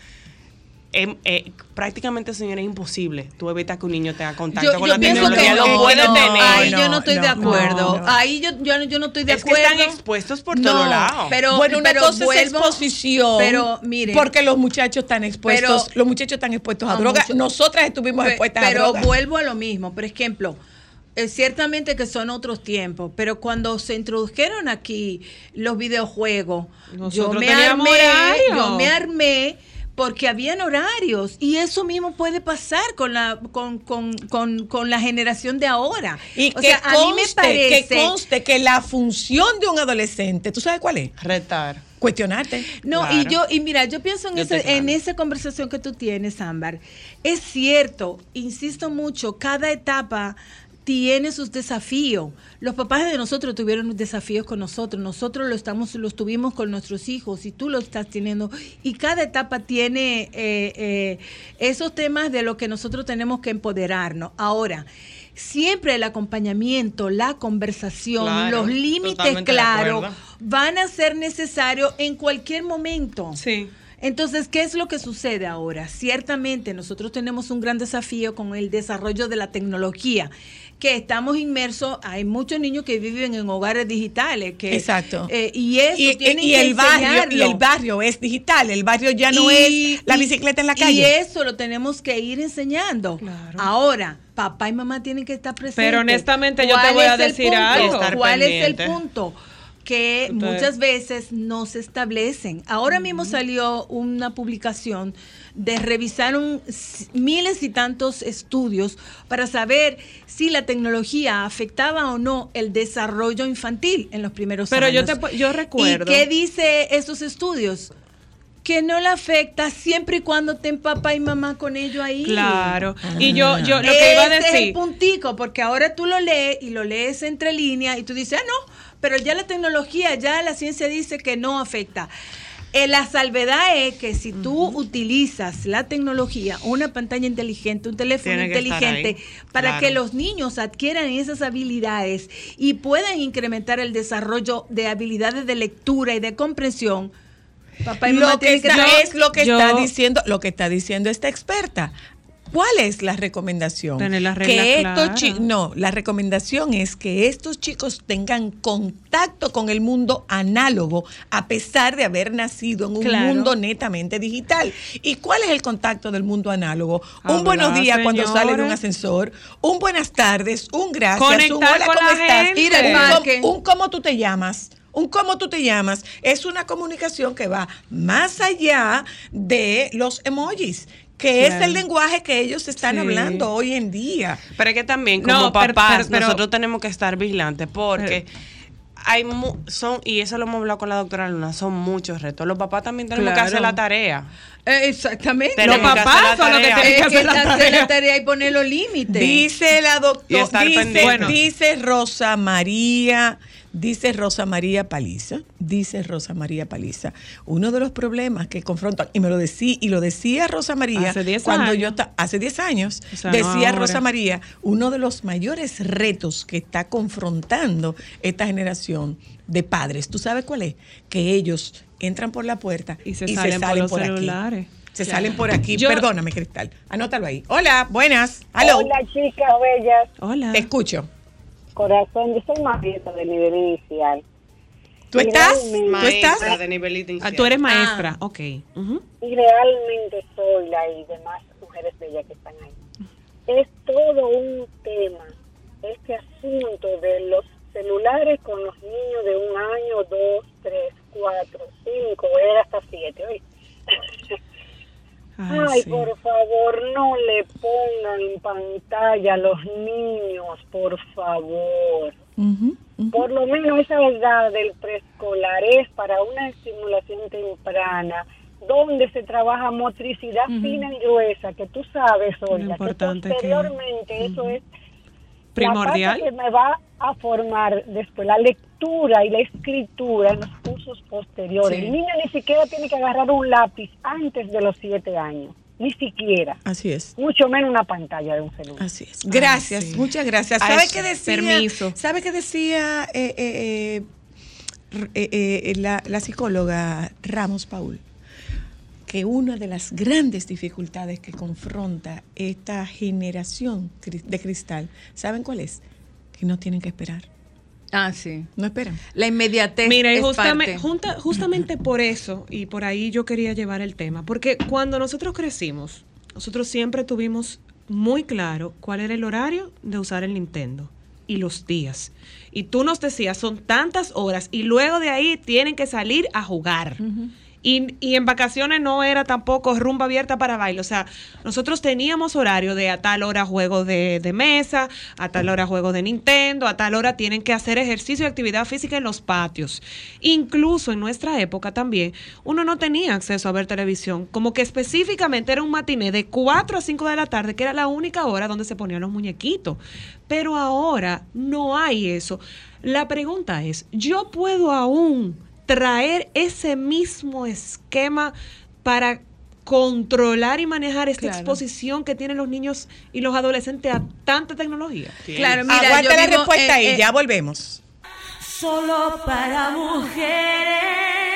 Speaker 2: Em, eh, prácticamente, señora, es imposible tú evitas que un niño tenga contacto
Speaker 4: Yo,
Speaker 2: con
Speaker 4: yo
Speaker 2: la
Speaker 4: pienso que
Speaker 2: tecnología.
Speaker 4: no,
Speaker 2: lo puede
Speaker 4: no,
Speaker 2: tener.
Speaker 4: ahí
Speaker 1: no,
Speaker 4: yo no estoy de
Speaker 1: no,
Speaker 4: acuerdo.
Speaker 1: no.
Speaker 4: Ahí yo, yo, yo no estoy de
Speaker 2: Es que
Speaker 4: acuerdo.
Speaker 2: están expuestos por todos lados.
Speaker 4: Pero,
Speaker 1: bueno, una
Speaker 4: pero
Speaker 1: cosa es
Speaker 4: vuelvo-
Speaker 1: exposición.
Speaker 4: Pero mire,
Speaker 1: Porque los muchachos están expuestos,
Speaker 4: Pero-
Speaker 1: los muchachos están expuestos a,
Speaker 4: A
Speaker 1: droga.
Speaker 4: mucho-
Speaker 1: Nosotras estuvimos
Speaker 4: Pe-
Speaker 1: expuestas
Speaker 4: pero
Speaker 1: a droga.
Speaker 4: vuelvo a lo mismo. Por ejemplo, eh, ciertamente que son otros tiempos, pero cuando se introdujeron aquí los videojuegos, yo me armé, yo me armé porque habían horarios y eso mismo puede pasar con la con, con, con, con la generación de ahora.
Speaker 1: Y
Speaker 4: o
Speaker 1: que,
Speaker 4: sea, a mí me
Speaker 1: conste,
Speaker 4: parece
Speaker 1: que conste que la función de un adolescente, ¿tú sabes cuál es?
Speaker 2: Retar.
Speaker 1: Cuestionarte.
Speaker 4: No,
Speaker 2: Claro.
Speaker 4: y yo, y mira, yo pienso en,
Speaker 2: Yo
Speaker 4: ese- en esa conversación que tú tienes, Ámbar. Es cierto, insisto mucho, cada etapa tiene sus desafíos. Los papás de nosotros tuvieron desafíos con nosotros, nosotros lo estamos, los tuvimos con nuestros hijos y tú lo estás teniendo. Y cada etapa tiene eh, eh, esos temas de los que nosotros tenemos que empoderarnos. Ahora, siempre el acompañamiento, la conversación,
Speaker 2: Claro,
Speaker 4: los límites claros van a ser necesarios en cualquier momento.
Speaker 5: Sí.
Speaker 4: Entonces, ¿qué es lo que sucede ahora? Ciertamente nosotros tenemos un gran desafío con el desarrollo de la tecnología, que estamos inmersos, hay muchos niños que viven en hogares digitales, que
Speaker 1: Exacto.
Speaker 4: eh, y eso
Speaker 1: y,
Speaker 4: tienen
Speaker 1: y
Speaker 4: que
Speaker 1: el barrio y el barrio es digital el barrio ya no
Speaker 4: Y-
Speaker 1: es la
Speaker 4: y-
Speaker 1: bicicleta en la
Speaker 4: Y
Speaker 1: calle
Speaker 4: eso lo tenemos que ir enseñando.
Speaker 5: Claro.
Speaker 4: Ahora, papá y mamá tienen que estar presentes.
Speaker 5: Pero honestamente yo te
Speaker 4: ¿Cuál
Speaker 5: voy a decir
Speaker 4: punto?
Speaker 5: algo.
Speaker 4: ¿Cuál es el punto? Que
Speaker 5: Ustedes-
Speaker 4: muchas veces no se establecen. Ahora mismo salió una publicación de revisaron miles y tantos estudios para saber si la tecnología afectaba o no el desarrollo infantil en los primeros
Speaker 5: Pero yo
Speaker 4: años.
Speaker 5: te yo recuerdo.
Speaker 4: ¿Y qué dice esos estudios? Que no le afecta siempre y cuando estén papá y mamá con ello ahí.
Speaker 5: Claro. Y yo, yo lo que iba a
Speaker 4: Ese es el
Speaker 5: decir.
Speaker 4: puntico, porque ahora tú lo lees y lo lees entre líneas y tú dices, ah, no, pero ya la tecnología, ya la ciencia dice que no afecta. Eh, la salvedad es que si tú utilizas la tecnología, una pantalla inteligente, un teléfono
Speaker 2: Tiene que
Speaker 4: inteligente, para
Speaker 2: claro.
Speaker 4: que los niños adquieran esas habilidades y puedan incrementar el desarrollo de habilidades de lectura y de comprensión, papá y mamá
Speaker 1: lo que
Speaker 4: que
Speaker 1: está,
Speaker 4: estar-
Speaker 1: es lo que
Speaker 5: yo-
Speaker 1: está diciendo lo que está diciendo esta experta ¿Cuál es la recomendación?
Speaker 5: Tener las reglas
Speaker 1: que estos
Speaker 5: claras.
Speaker 1: no, la recomendación es que estos chicos tengan contacto con el mundo análogo a pesar de haber nacido en un
Speaker 4: Claro.
Speaker 1: mundo netamente digital. ¿Y cuál es el contacto del mundo análogo? un
Speaker 5: Hablar,
Speaker 1: buenos días cuando sale de un ascensor, un buenas tardes, un gracias, un hola, ¿cómo estás?
Speaker 5: gente.
Speaker 4: Ir al
Speaker 1: un, un cómo tú te llamas. Un cómo tú te llamas es una comunicación que va más allá de los emojis, que es el lenguaje que ellos están
Speaker 5: Sí.
Speaker 1: hablando hoy en día.
Speaker 2: Pero es que también como
Speaker 5: No,
Speaker 2: papás
Speaker 5: pero- pero-
Speaker 2: nosotros tenemos que estar vigilantes porque hay mu- son y eso lo hemos hablado con la doctora Luna, son muchos retos. Los papás también tenemos que hacer la tarea.
Speaker 4: Eh, exactamente.
Speaker 2: Tenemos
Speaker 5: Los
Speaker 2: hacer
Speaker 5: papás son los que tienen que
Speaker 4: Es que
Speaker 5: hacer la
Speaker 4: hacer
Speaker 5: tarea.
Speaker 4: la tarea y poner los límites.
Speaker 1: Dice la doctora.
Speaker 5: Bueno.
Speaker 1: dice Rosa María, dice Rosa María Paliza, dice Rosa María Paliza, uno de los problemas que confrontan, y me lo decía, y lo decía Rosa María
Speaker 5: Hace 10
Speaker 1: cuando
Speaker 5: años.
Speaker 1: yo ta- hace 10 años,
Speaker 5: O sea, no
Speaker 1: decía. Rosa María, uno de los mayores retos que está confrontando esta generación de padres, ¿tú sabes cuál es? Que ellos entran por la puerta
Speaker 5: Y se salen por los
Speaker 1: aquí.
Speaker 5: celulares.
Speaker 1: Se
Speaker 5: Claro.
Speaker 1: salen por aquí.
Speaker 5: Yo-
Speaker 1: Perdóname, Cristal. Anótalo ahí. Hola, buenas.
Speaker 6: Hola chicas bellas,
Speaker 5: Hola.
Speaker 1: Te escucho.
Speaker 6: Corazón, yo soy maestra de nivel inicial
Speaker 1: ¿Tú estás?
Speaker 6: Realmente.
Speaker 1: ¿Tú
Speaker 2: Maestra
Speaker 1: estás?
Speaker 2: de nivel
Speaker 5: Ah,
Speaker 2: inicial.
Speaker 5: tú eres maestra, ok. Ujú.
Speaker 6: y realmente soy la y demás mujeres bellas que están ahí. Es todo un tema, este asunto de los celulares con los niños de un año, dos, tres, cuatro, cinco, era hasta siete. ¿oíste?
Speaker 5: Ay,
Speaker 6: Ay,
Speaker 5: sí.
Speaker 6: por favor, no le pongan en pantalla a los niños, por favor. Por lo menos esa edad del preescolar es para una estimulación temprana, donde se trabaja motricidad fina y gruesa, que tú sabes, Olga, que
Speaker 5: importante que-
Speaker 6: posteriormente eso es
Speaker 5: Primordial.
Speaker 6: la parte que me va a formar después la lectura y la escritura en los cursos posteriores.
Speaker 4: Sí.
Speaker 6: El niño ni siquiera tiene que agarrar un lápiz antes de los siete años, ni siquiera,
Speaker 1: Así es.
Speaker 6: mucho menos una pantalla de un celular.
Speaker 1: Así es. Gracias,
Speaker 5: sí.
Speaker 1: muchas gracias. ¿Sabe qué decía?
Speaker 5: permiso.
Speaker 1: ¿Sabe qué decía eh, eh, eh, eh, eh, la, la psicóloga Ramos Paul? Que una de las grandes dificultades que confronta esta generación de cristal, ¿saben cuál es? Que no tienen que esperar.
Speaker 4: Ah, sí.
Speaker 1: No esperan.
Speaker 4: La inmediatez
Speaker 5: Mira, y
Speaker 4: es
Speaker 5: justamente,
Speaker 4: parte.
Speaker 5: junta- justamente por eso, y por ahí yo quería llevar el tema, porque cuando nosotros crecimos, nosotros siempre tuvimos muy claro cuál era el horario de usar el Nintendo y los días. Y tú nos decías, son tantas horas y luego de ahí tienen que salir a jugar. Y, en vacaciones no era tampoco rumba abierta para baile. O sea, nosotros teníamos horario de a tal hora juego de, de mesa, a tal hora juego de Nintendo, a tal hora tienen que hacer ejercicio y actividad física en los patios. Incluso en nuestra época también, uno no tenía acceso a ver televisión. Como que específicamente era un matiné de 4 a 5 de la tarde, que era la única hora donde se ponían los muñequitos. Pero ahora no hay eso. La pregunta es, ¿yo puedo aún traer ese mismo esquema para controlar y manejar esta
Speaker 4: Claro.
Speaker 5: exposición que tienen los niños y los adolescentes a tanta tecnología?
Speaker 4: Claro, mira,
Speaker 1: Aguanta
Speaker 4: yo
Speaker 1: la respuesta
Speaker 4: eh,
Speaker 1: ahí,
Speaker 4: eh,
Speaker 1: ya volvemos.
Speaker 3: Solo para mujeres.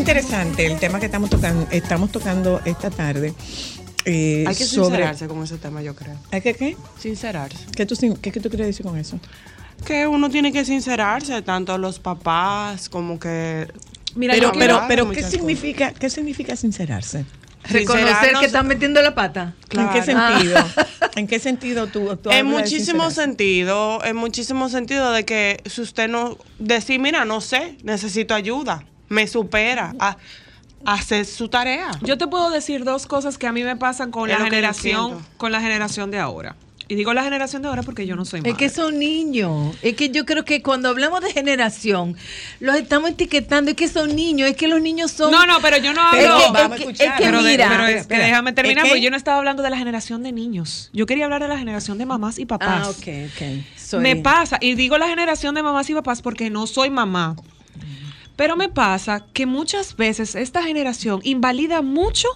Speaker 1: Interesante el tema que estamos tocando, estamos tocando esta tarde. eh,
Speaker 2: Hay que
Speaker 1: sobre-
Speaker 2: sincerarse con ese tema, yo creo.
Speaker 1: ¿Hay que qué?
Speaker 2: Sincerarse.
Speaker 1: ¿Qué tú, qué, qué tú quieres decir con eso?
Speaker 2: Que uno tiene que sincerarse, tanto los papás como que...
Speaker 5: Mira,
Speaker 1: pero,
Speaker 5: yo
Speaker 1: pero, pero, ¿qué
Speaker 2: cosas.
Speaker 1: significa, qué significa sincerarse?
Speaker 4: Reconocer que están metiendo la pata.
Speaker 1: ¿En qué
Speaker 2: Claro.
Speaker 1: sentido? ¿En qué sentido tú, tú
Speaker 2: En muchísimo sentido, en muchísimo sentido de que si usted no decir, mira, no sé, necesito ayuda, me supera, a, hacer su tarea.
Speaker 5: Yo te puedo decir dos cosas que a mí me pasan con
Speaker 2: Es
Speaker 5: la generación, con la generación de ahora. Y digo la generación de ahora porque yo no soy madre.
Speaker 4: Es que son niños. Es que yo creo que cuando hablamos de generación, los estamos etiquetando. Es que son niños. Es que los niños son.
Speaker 5: No, no, pero yo no
Speaker 1: Pero
Speaker 5: hablo.
Speaker 4: es que- es
Speaker 5: pero, de-
Speaker 4: mira,
Speaker 5: pero es que
Speaker 1: espera.
Speaker 5: déjame terminar,
Speaker 1: ¿Es
Speaker 5: porque
Speaker 1: que?
Speaker 5: yo no estaba hablando de la generación de niños. Yo quería hablar de la generación de mamás y papás.
Speaker 4: Ah, ok, ok.
Speaker 5: Me pasa, y digo la generación de mamás y papás porque no soy mamá. Pero me pasa que muchas veces esta generación invalida mucho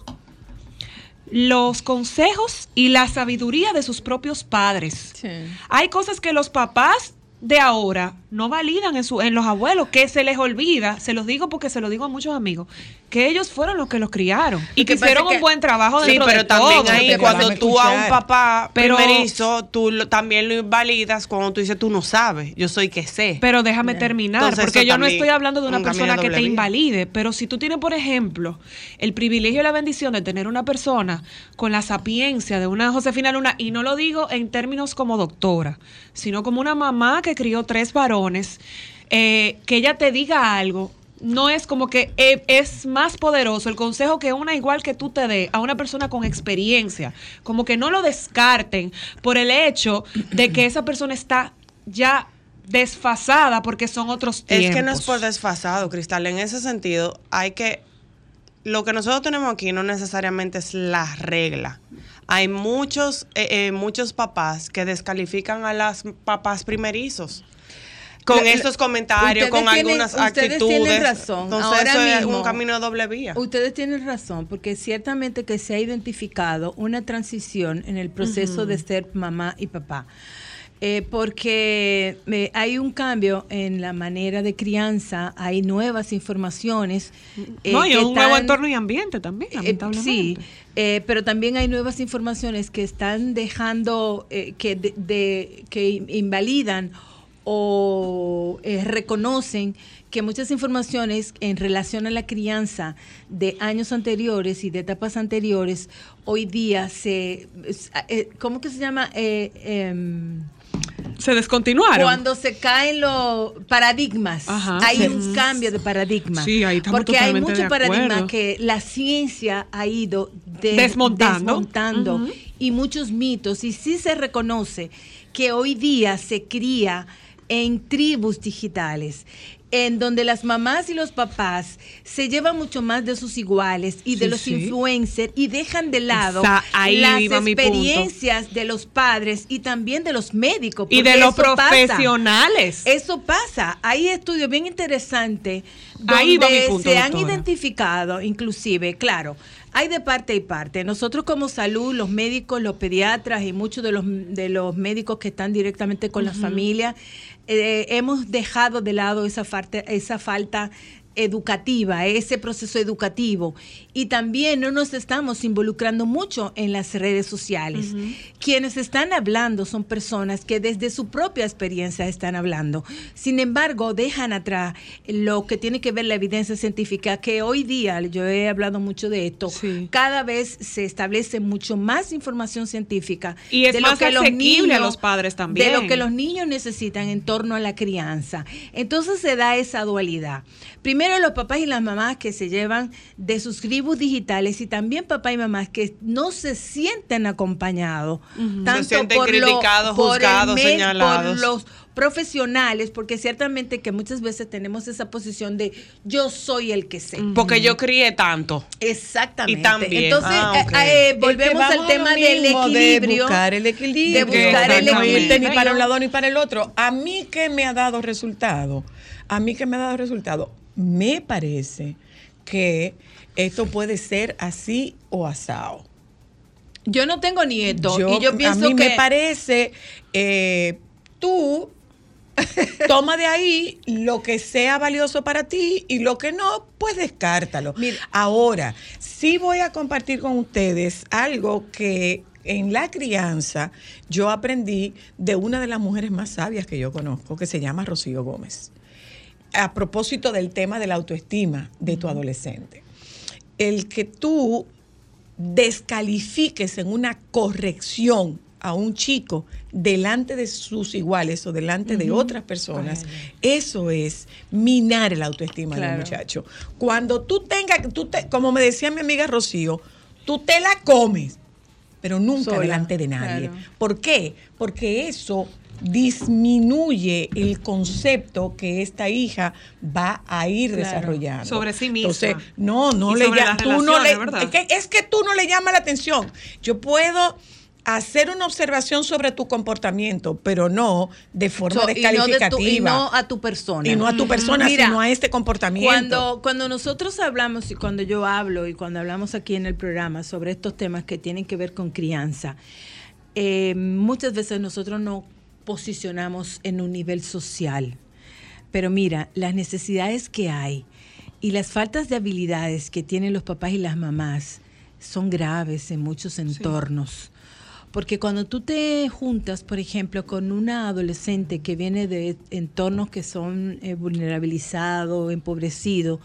Speaker 5: los consejos y la sabiduría de sus propios padres.
Speaker 4: Sí.
Speaker 5: Hay cosas que los papás de ahora no validan en, su, en los abuelos, que se les olvida, se los digo porque se lo digo a muchos amigos, que ellos fueron los que los criaron y que hicieron
Speaker 4: que-
Speaker 5: un buen trabajo
Speaker 2: Sí,
Speaker 5: dentro
Speaker 2: pero
Speaker 5: de
Speaker 2: también
Speaker 5: todo.
Speaker 2: ahí
Speaker 1: Pero
Speaker 2: cuando tú a un papá
Speaker 5: Pero-
Speaker 2: primerizo, tú lo- también lo invalidas cuando tú dices tú no sabes, yo soy que sé.
Speaker 5: Pero déjame terminar,
Speaker 2: Entonces,
Speaker 5: porque yo no estoy hablando de una
Speaker 2: un
Speaker 5: persona que te invalide, pero si tú tienes, por ejemplo, el privilegio y la bendición de tener una persona con la sapiencia de una Josefina Luna, y no lo digo en términos como doctora, sino como una mamá que crió tres varones, eh, que ella te diga algo. No es como que eh, es más poderoso el consejo que una igual que tú te dé a una persona con experiencia. Como que no lo descarten por el hecho de que esa persona está ya desfasada porque son otros tiempos.
Speaker 2: Es que no es por desfasado, Cristal. En ese sentido, hay que. Lo que nosotros tenemos aquí no necesariamente es la regla. Hay muchos, eh, eh, muchos papás que descalifican a las papás primerizos. Con estos comentarios, con
Speaker 4: tienen-
Speaker 2: algunas
Speaker 4: ustedes
Speaker 2: actitudes.
Speaker 4: tienen razón.
Speaker 2: Entonces,
Speaker 4: Ahora
Speaker 2: eso es
Speaker 4: mismo-
Speaker 2: un camino de doble vía.
Speaker 4: Ustedes tienen razón, porque ciertamente que se ha identificado una transición en el proceso de ser mamá y papá. Eh, porque eh, hay un cambio en la manera de crianza, hay nuevas informaciones. eh,
Speaker 5: no, y un nuevo entorno y ambiente también, lamentablemente.
Speaker 4: sí, pero también hay nuevas informaciones que están dejando, que, de, de- que invalidan o eh, reconocen que muchas informaciones en relación a la crianza de años anteriores y de etapas anteriores, hoy día se, eh, ¿cómo que se llama? Eh, em,
Speaker 5: Se descontinuaron.
Speaker 4: cuando se caen los paradigmas,
Speaker 5: Ajá.
Speaker 4: hay
Speaker 5: Sí.
Speaker 4: un cambio de paradigma.
Speaker 5: Sí, ahí
Speaker 4: Porque hay
Speaker 5: totalmente
Speaker 4: mucho
Speaker 5: de
Speaker 4: paradigma
Speaker 5: acuerdo.
Speaker 4: que la ciencia ha ido de-
Speaker 5: Desmontando.
Speaker 4: desmontando y muchos mitos. Y sí se reconoce que hoy día se cría en tribus digitales en donde las mamás y los papás se llevan mucho más de sus iguales y de
Speaker 5: Sí,
Speaker 4: los
Speaker 5: sí.
Speaker 4: influencers y dejan de lado
Speaker 5: ahí
Speaker 4: las experiencias de los padres y también de los médicos.
Speaker 5: y de los
Speaker 4: eso pasa.
Speaker 5: profesionales.
Speaker 4: Eso pasa. Hay estudios bien interesantes donde
Speaker 5: punto,
Speaker 4: se han
Speaker 5: doctora.
Speaker 4: identificado, inclusive, claro, hay de parte y parte. Nosotros como salud, los médicos, los pediatras y muchos de los, de los médicos que están directamente con las familias, eh, hemos dejado de lado esa, falta esa falta educativa, ese proceso educativo. Y también no nos estamos involucrando mucho en las redes sociales. Quienes están hablando son personas que desde su propia experiencia están hablando. Sin embargo, dejan atrás lo que tiene que ver la evidencia científica, que hoy día, yo he hablado mucho de esto,
Speaker 5: Sí.
Speaker 4: cada vez se establece mucho más información científica.
Speaker 5: Y es
Speaker 4: de
Speaker 5: más asequible a los padres también.
Speaker 4: De lo que los niños necesitan en torno a la crianza. Entonces se da esa dualidad. Primero los papás y las mamás que se llevan de sus tribus digitales y también papá y mamás que no se sienten acompañados. Tanto
Speaker 2: Se sienten
Speaker 4: por lo-
Speaker 2: criticados,
Speaker 4: por el
Speaker 2: juzgados, señalados.
Speaker 4: Por los profesionales, porque ciertamente que muchas veces tenemos esa posición de yo soy el que sé.
Speaker 2: Porque yo crié tanto.
Speaker 4: Exactamente.
Speaker 2: Y también.
Speaker 4: Entonces,
Speaker 2: Ah,
Speaker 4: eh, eh,
Speaker 1: Es que
Speaker 4: volvemos al tema del equilibrio.
Speaker 1: De buscar el equilibrio.
Speaker 4: De buscar el
Speaker 1: no irte ni
Speaker 4: equilibrio.
Speaker 1: para un lado ni para el otro. A mí que me ha dado resultado, a mí que me ha dado resultado, me parece que esto puede ser así o asado.
Speaker 4: Yo no tengo nieto
Speaker 1: Yo-
Speaker 4: y yo pienso
Speaker 1: a mí
Speaker 4: que
Speaker 1: me parece, eh, tú Toma de ahí lo que sea valioso para ti y lo que no, pues descártalo.
Speaker 4: Mira.
Speaker 1: Ahora, sí voy a compartir con ustedes algo que en la crianza yo aprendí de una de las mujeres más sabias que yo conozco, que se llama Rocío Gómez. A propósito del tema de la autoestima de tu adolescente. El que tú descalifiques en una corrección a un chico delante de sus iguales o delante de otras personas, eso es minar la autoestima
Speaker 4: Claro.
Speaker 1: del muchacho. Cuando tú tengas, tú te, como me decía mi amiga Rocío, tú te la comes, pero nunca
Speaker 4: Sola,
Speaker 1: delante de nadie.
Speaker 4: claro.
Speaker 1: ¿Por qué? Porque eso disminuye el concepto que esta hija va a ir
Speaker 4: Claro.
Speaker 1: desarrollando.
Speaker 5: Sobre sí misma.
Speaker 1: Entonces, no, no
Speaker 5: Y
Speaker 1: le
Speaker 5: sobre
Speaker 1: llama,
Speaker 5: las
Speaker 1: tú no es que, es que tú no le llamas la atención. Yo puedo hacer una observación sobre tu comportamiento, pero no de forma
Speaker 4: So, y no de tu-
Speaker 1: descalificativa.
Speaker 4: y no a tu persona.
Speaker 1: Y no a tu persona,
Speaker 4: Mira,
Speaker 1: sino a este comportamiento.
Speaker 4: Cuando, cuando nosotros hablamos y cuando yo hablo y cuando hablamos aquí en el programa sobre estos temas que tienen que ver con crianza, eh, muchas veces nosotros nos posicionamos en un nivel social. Pero mira, las necesidades que hay y las faltas de habilidades que tienen los papás y las mamás son graves en muchos entornos. Porque cuando tú te juntas, por ejemplo, con una adolescente que viene de entornos que son eh, vulnerabilizados, empobrecidos,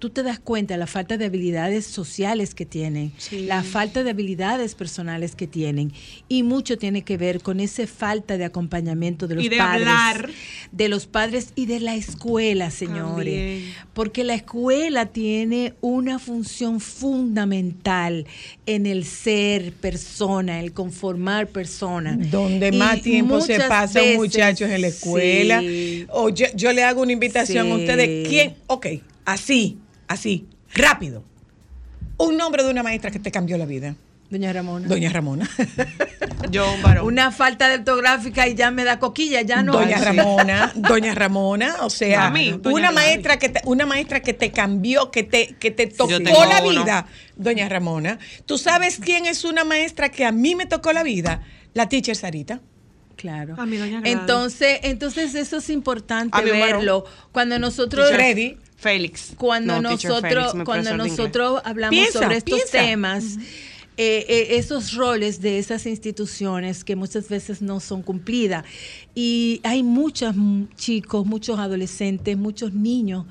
Speaker 4: tú te das cuenta de la falta de habilidades sociales que tienen, la falta de habilidades personales que tienen. Y mucho tiene que ver con esa falta de acompañamiento de los
Speaker 5: Y de
Speaker 4: padres.
Speaker 5: hablar.
Speaker 4: De los padres y de la escuela, señores.
Speaker 5: También.
Speaker 4: Porque la escuela tiene una función fundamental en el ser persona, el conformar persona.
Speaker 1: Donde
Speaker 4: Y
Speaker 1: más tiempo se pasa
Speaker 4: veces,
Speaker 1: muchachos en la escuela.
Speaker 4: sí.
Speaker 1: O yo, yo le hago una invitación a ustedes. ¿Quién? Ok, así, así, rápido. Un nombre de una maestra que te cambió la vida.
Speaker 4: Doña Ramona.
Speaker 1: Doña Ramona.
Speaker 2: Yo, un varón.
Speaker 4: Una falta de ortográfica y ya me da coquilla, ya no.
Speaker 1: Doña. Ramona, Doña Ramona, o sea,
Speaker 5: A mí, doña
Speaker 1: una maestra que te, una maestra que te cambió, que te que te tocó la
Speaker 2: uno.
Speaker 1: vida, Doña Ramona. ¿Tú sabes quién es una maestra que a mí me tocó la vida? La teacher Sarita.
Speaker 4: Claro.
Speaker 5: A mi doña Gladys.
Speaker 4: Entonces, entonces eso es importante
Speaker 2: A
Speaker 4: verlo. Cuando nosotros
Speaker 1: Freddy.
Speaker 2: Félix.
Speaker 4: cuando
Speaker 2: No,
Speaker 4: nosotros cuando nosotros hablamos
Speaker 1: Piensa,
Speaker 4: sobre estos
Speaker 1: piensa.
Speaker 4: temas eh, eh, esos roles de esas instituciones que muchas veces no son cumplidas y hay muchos mm, chicos muchos adolescentes muchos niños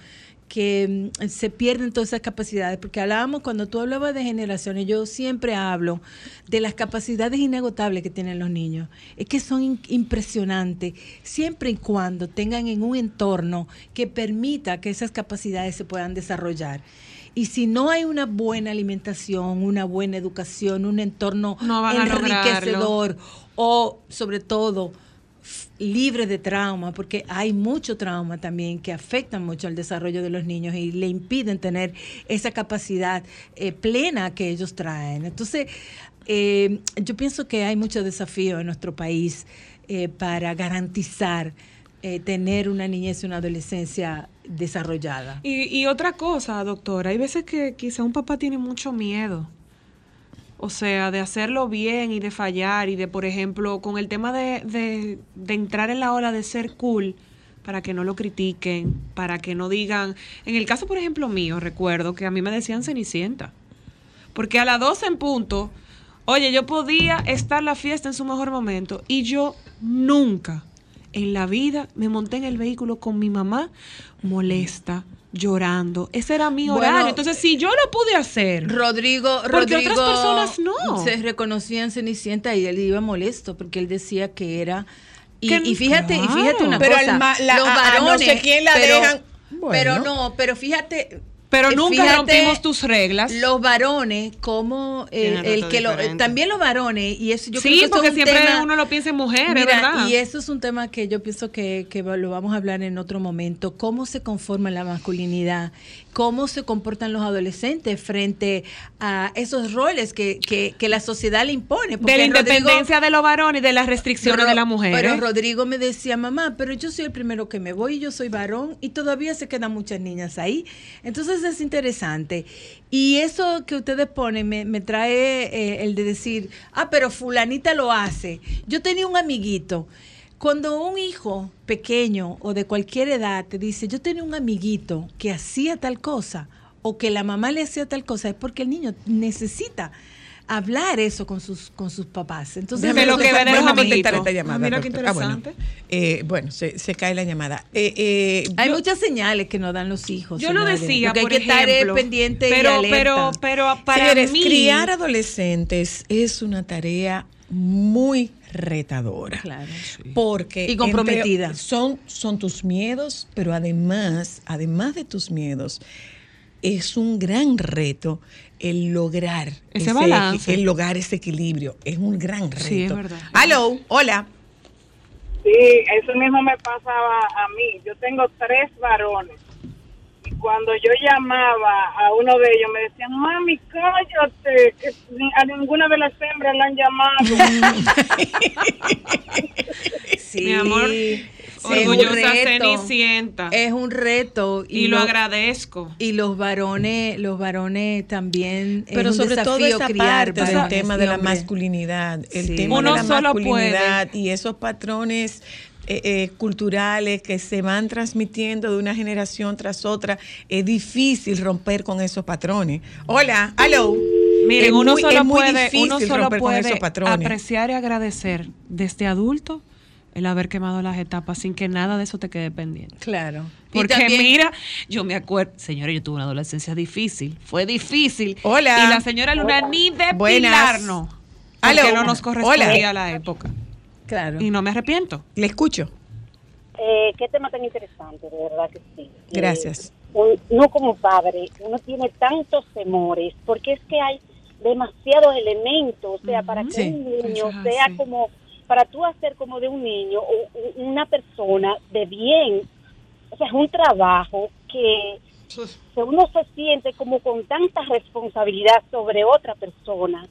Speaker 4: que mm, se pierden todas esas capacidades, porque hablábamos, cuando tú hablabas de generaciones, yo siempre hablo de las capacidades inagotables que tienen los niños. Es que son impresionantes, siempre y cuando tengan en un entorno que permita que esas capacidades se puedan desarrollar. Y si no hay una buena alimentación, una buena educación, un entorno
Speaker 5: No
Speaker 4: enriquecedor o sobre todo libre de trauma, porque hay mucho trauma también que afecta mucho al desarrollo de los niños y le impiden tener esa capacidad eh, plena que ellos traen. Entonces, eh, yo pienso que hay mucho desafío en nuestro país eh, para garantizar eh, tener una niñez y una adolescencia desarrollada.
Speaker 5: Y, y otra cosa, doctora, hay veces que quizá un papá tiene mucho miedo. O sea, de hacerlo bien y de fallar y de, por ejemplo, con el tema de, de, entrar en la ola de ser cool para que no lo critiquen, para que no digan... En el caso, por ejemplo, mío, recuerdo que a mí me decían Cenicienta. Porque a las 12 en punto, oye, yo podía estar la fiesta en su mejor momento y yo nunca en la vida me monté en el vehículo con mi mamá molesta, llorando. Ese era mi
Speaker 4: Bueno,
Speaker 5: horario. Entonces, si yo lo pude hacer,
Speaker 4: Rodrigo,
Speaker 5: Porque
Speaker 4: Rodrigo
Speaker 5: otras personas no.
Speaker 4: se reconocía en Cenicienta y él iba molesto porque él decía que era y,
Speaker 5: Que-
Speaker 4: y fíjate y fíjate una
Speaker 1: Pero
Speaker 4: cosa,
Speaker 1: la-
Speaker 4: los
Speaker 1: a- a no
Speaker 4: varones,
Speaker 1: sé quién la
Speaker 4: pero,
Speaker 1: dejan.
Speaker 4: pero no, pero fíjate
Speaker 5: pero
Speaker 4: eh,
Speaker 5: nunca
Speaker 4: fíjate
Speaker 5: rompimos tus reglas.
Speaker 4: Los varones, como eh, el que lo,
Speaker 2: diferentes.
Speaker 4: también los varones, y eso yo creo
Speaker 5: sí,
Speaker 4: que eso
Speaker 5: porque
Speaker 4: es un
Speaker 5: siempre
Speaker 4: tema-
Speaker 5: uno lo piensa en mujeres,
Speaker 4: Mira,
Speaker 5: ¿verdad?
Speaker 4: y eso es un tema que yo pienso que, que lo vamos a hablar en otro momento. ¿Cómo se conforma la masculinidad? ¿Cómo se comportan los adolescentes frente a esos roles que, que, que la sociedad le impone?
Speaker 5: de la
Speaker 4: Rodrigo-
Speaker 5: independencia de los varones y de las restricciones de la mujer.
Speaker 4: Pero Rodrigo me decía, mamá, pero yo soy el primero que me voy y yo soy varón y todavía se quedan muchas niñas ahí. Entonces es interesante. Y eso que ustedes ponen me, me trae eh, el de decir, ah, pero fulanita lo hace. Yo tenía un amiguito Cuando un hijo pequeño o de cualquier edad te dice, yo tenía un amiguito que hacía tal cosa o que la mamá le hacía tal cosa, es porque el niño necesita hablar eso con sus con sus papás. Entonces,
Speaker 1: Déjame
Speaker 2: lo que
Speaker 1: contestar- esta llamada.
Speaker 5: Ah, mira qué.
Speaker 1: Ah, bueno.
Speaker 5: interesante.
Speaker 1: Eh, bueno, se, se cae la llamada. Eh, eh,
Speaker 4: hay
Speaker 1: yo-
Speaker 4: muchas señales que nos dan los hijos.
Speaker 5: Yo lo decía,
Speaker 4: porque
Speaker 5: por
Speaker 4: hay que estar eh,
Speaker 5: ejemplo,
Speaker 4: pendiente y
Speaker 5: pero,
Speaker 4: alerta.
Speaker 5: pero, pero para
Speaker 1: Señores,
Speaker 5: mí,
Speaker 1: criar adolescentes es una tarea muy retadora.
Speaker 4: Claro.
Speaker 1: Porque
Speaker 4: Y comprometida.
Speaker 1: entre- son, son tus miedos, pero además, además de tus miedos, es un gran reto el lograr
Speaker 5: Ese balance.
Speaker 1: el lograr ese equilibrio. Es un gran reto.
Speaker 5: Sí, es verdad.
Speaker 1: Aló, hola.
Speaker 6: Sí, eso mismo me pasaba a mí. Yo tengo tres varones. Cuando yo llamaba a uno de ellos, me decían, mami, cállate, que a ninguna de las hembras la han llamado.
Speaker 4: Sí,
Speaker 5: Mi amor,
Speaker 4: es un
Speaker 5: orgullosa
Speaker 4: reto.
Speaker 5: Cenicienta.
Speaker 4: Es un reto
Speaker 5: y lo
Speaker 4: lo-
Speaker 5: agradezco.
Speaker 4: Y los varones, los varones también es
Speaker 1: Pero
Speaker 4: un
Speaker 1: sobre todo
Speaker 4: desafío
Speaker 1: esa
Speaker 4: criar
Speaker 1: parte del tema de la masculinidad, el
Speaker 4: Sí.
Speaker 1: tema
Speaker 5: Uno
Speaker 1: de la masculinidad y esos patrones eh, eh, culturales que se van transmitiendo de una generación tras otra, es difícil romper con esos patrones. Hola, aló.
Speaker 5: Miren, uno
Speaker 1: muy-
Speaker 5: solo puede,
Speaker 1: difícil
Speaker 5: uno solo
Speaker 1: romper con
Speaker 5: puede
Speaker 1: esos patrones.
Speaker 5: apreciar y agradecer desde adulto el haber quemado las etapas sin que nada de eso te quede pendiente.
Speaker 4: Claro.
Speaker 5: Porque
Speaker 4: también-
Speaker 5: mira, yo me acuerdo, señora, yo tuve una adolescencia difícil, fue difícil.
Speaker 1: Hola.
Speaker 5: Y la señora Luna ni de
Speaker 1: Buenas.
Speaker 5: pilarnos.
Speaker 1: Aló.
Speaker 5: Porque no nos correspondía
Speaker 1: Hola.
Speaker 5: la época.
Speaker 4: Claro.
Speaker 5: Y no me arrepiento.
Speaker 1: Le escucho.
Speaker 6: Eh, qué tema tan interesante, de verdad que sí.
Speaker 1: Gracias.
Speaker 6: Eh, uno como padre, uno tiene tantos temores, porque es que hay demasiados elementos, o sea, para que
Speaker 4: Sí.
Speaker 6: un niño sea como, para tú hacer como de un niño o una persona de bien, o sea, es un trabajo que, que uno se siente como con tanta responsabilidad sobre otra persona.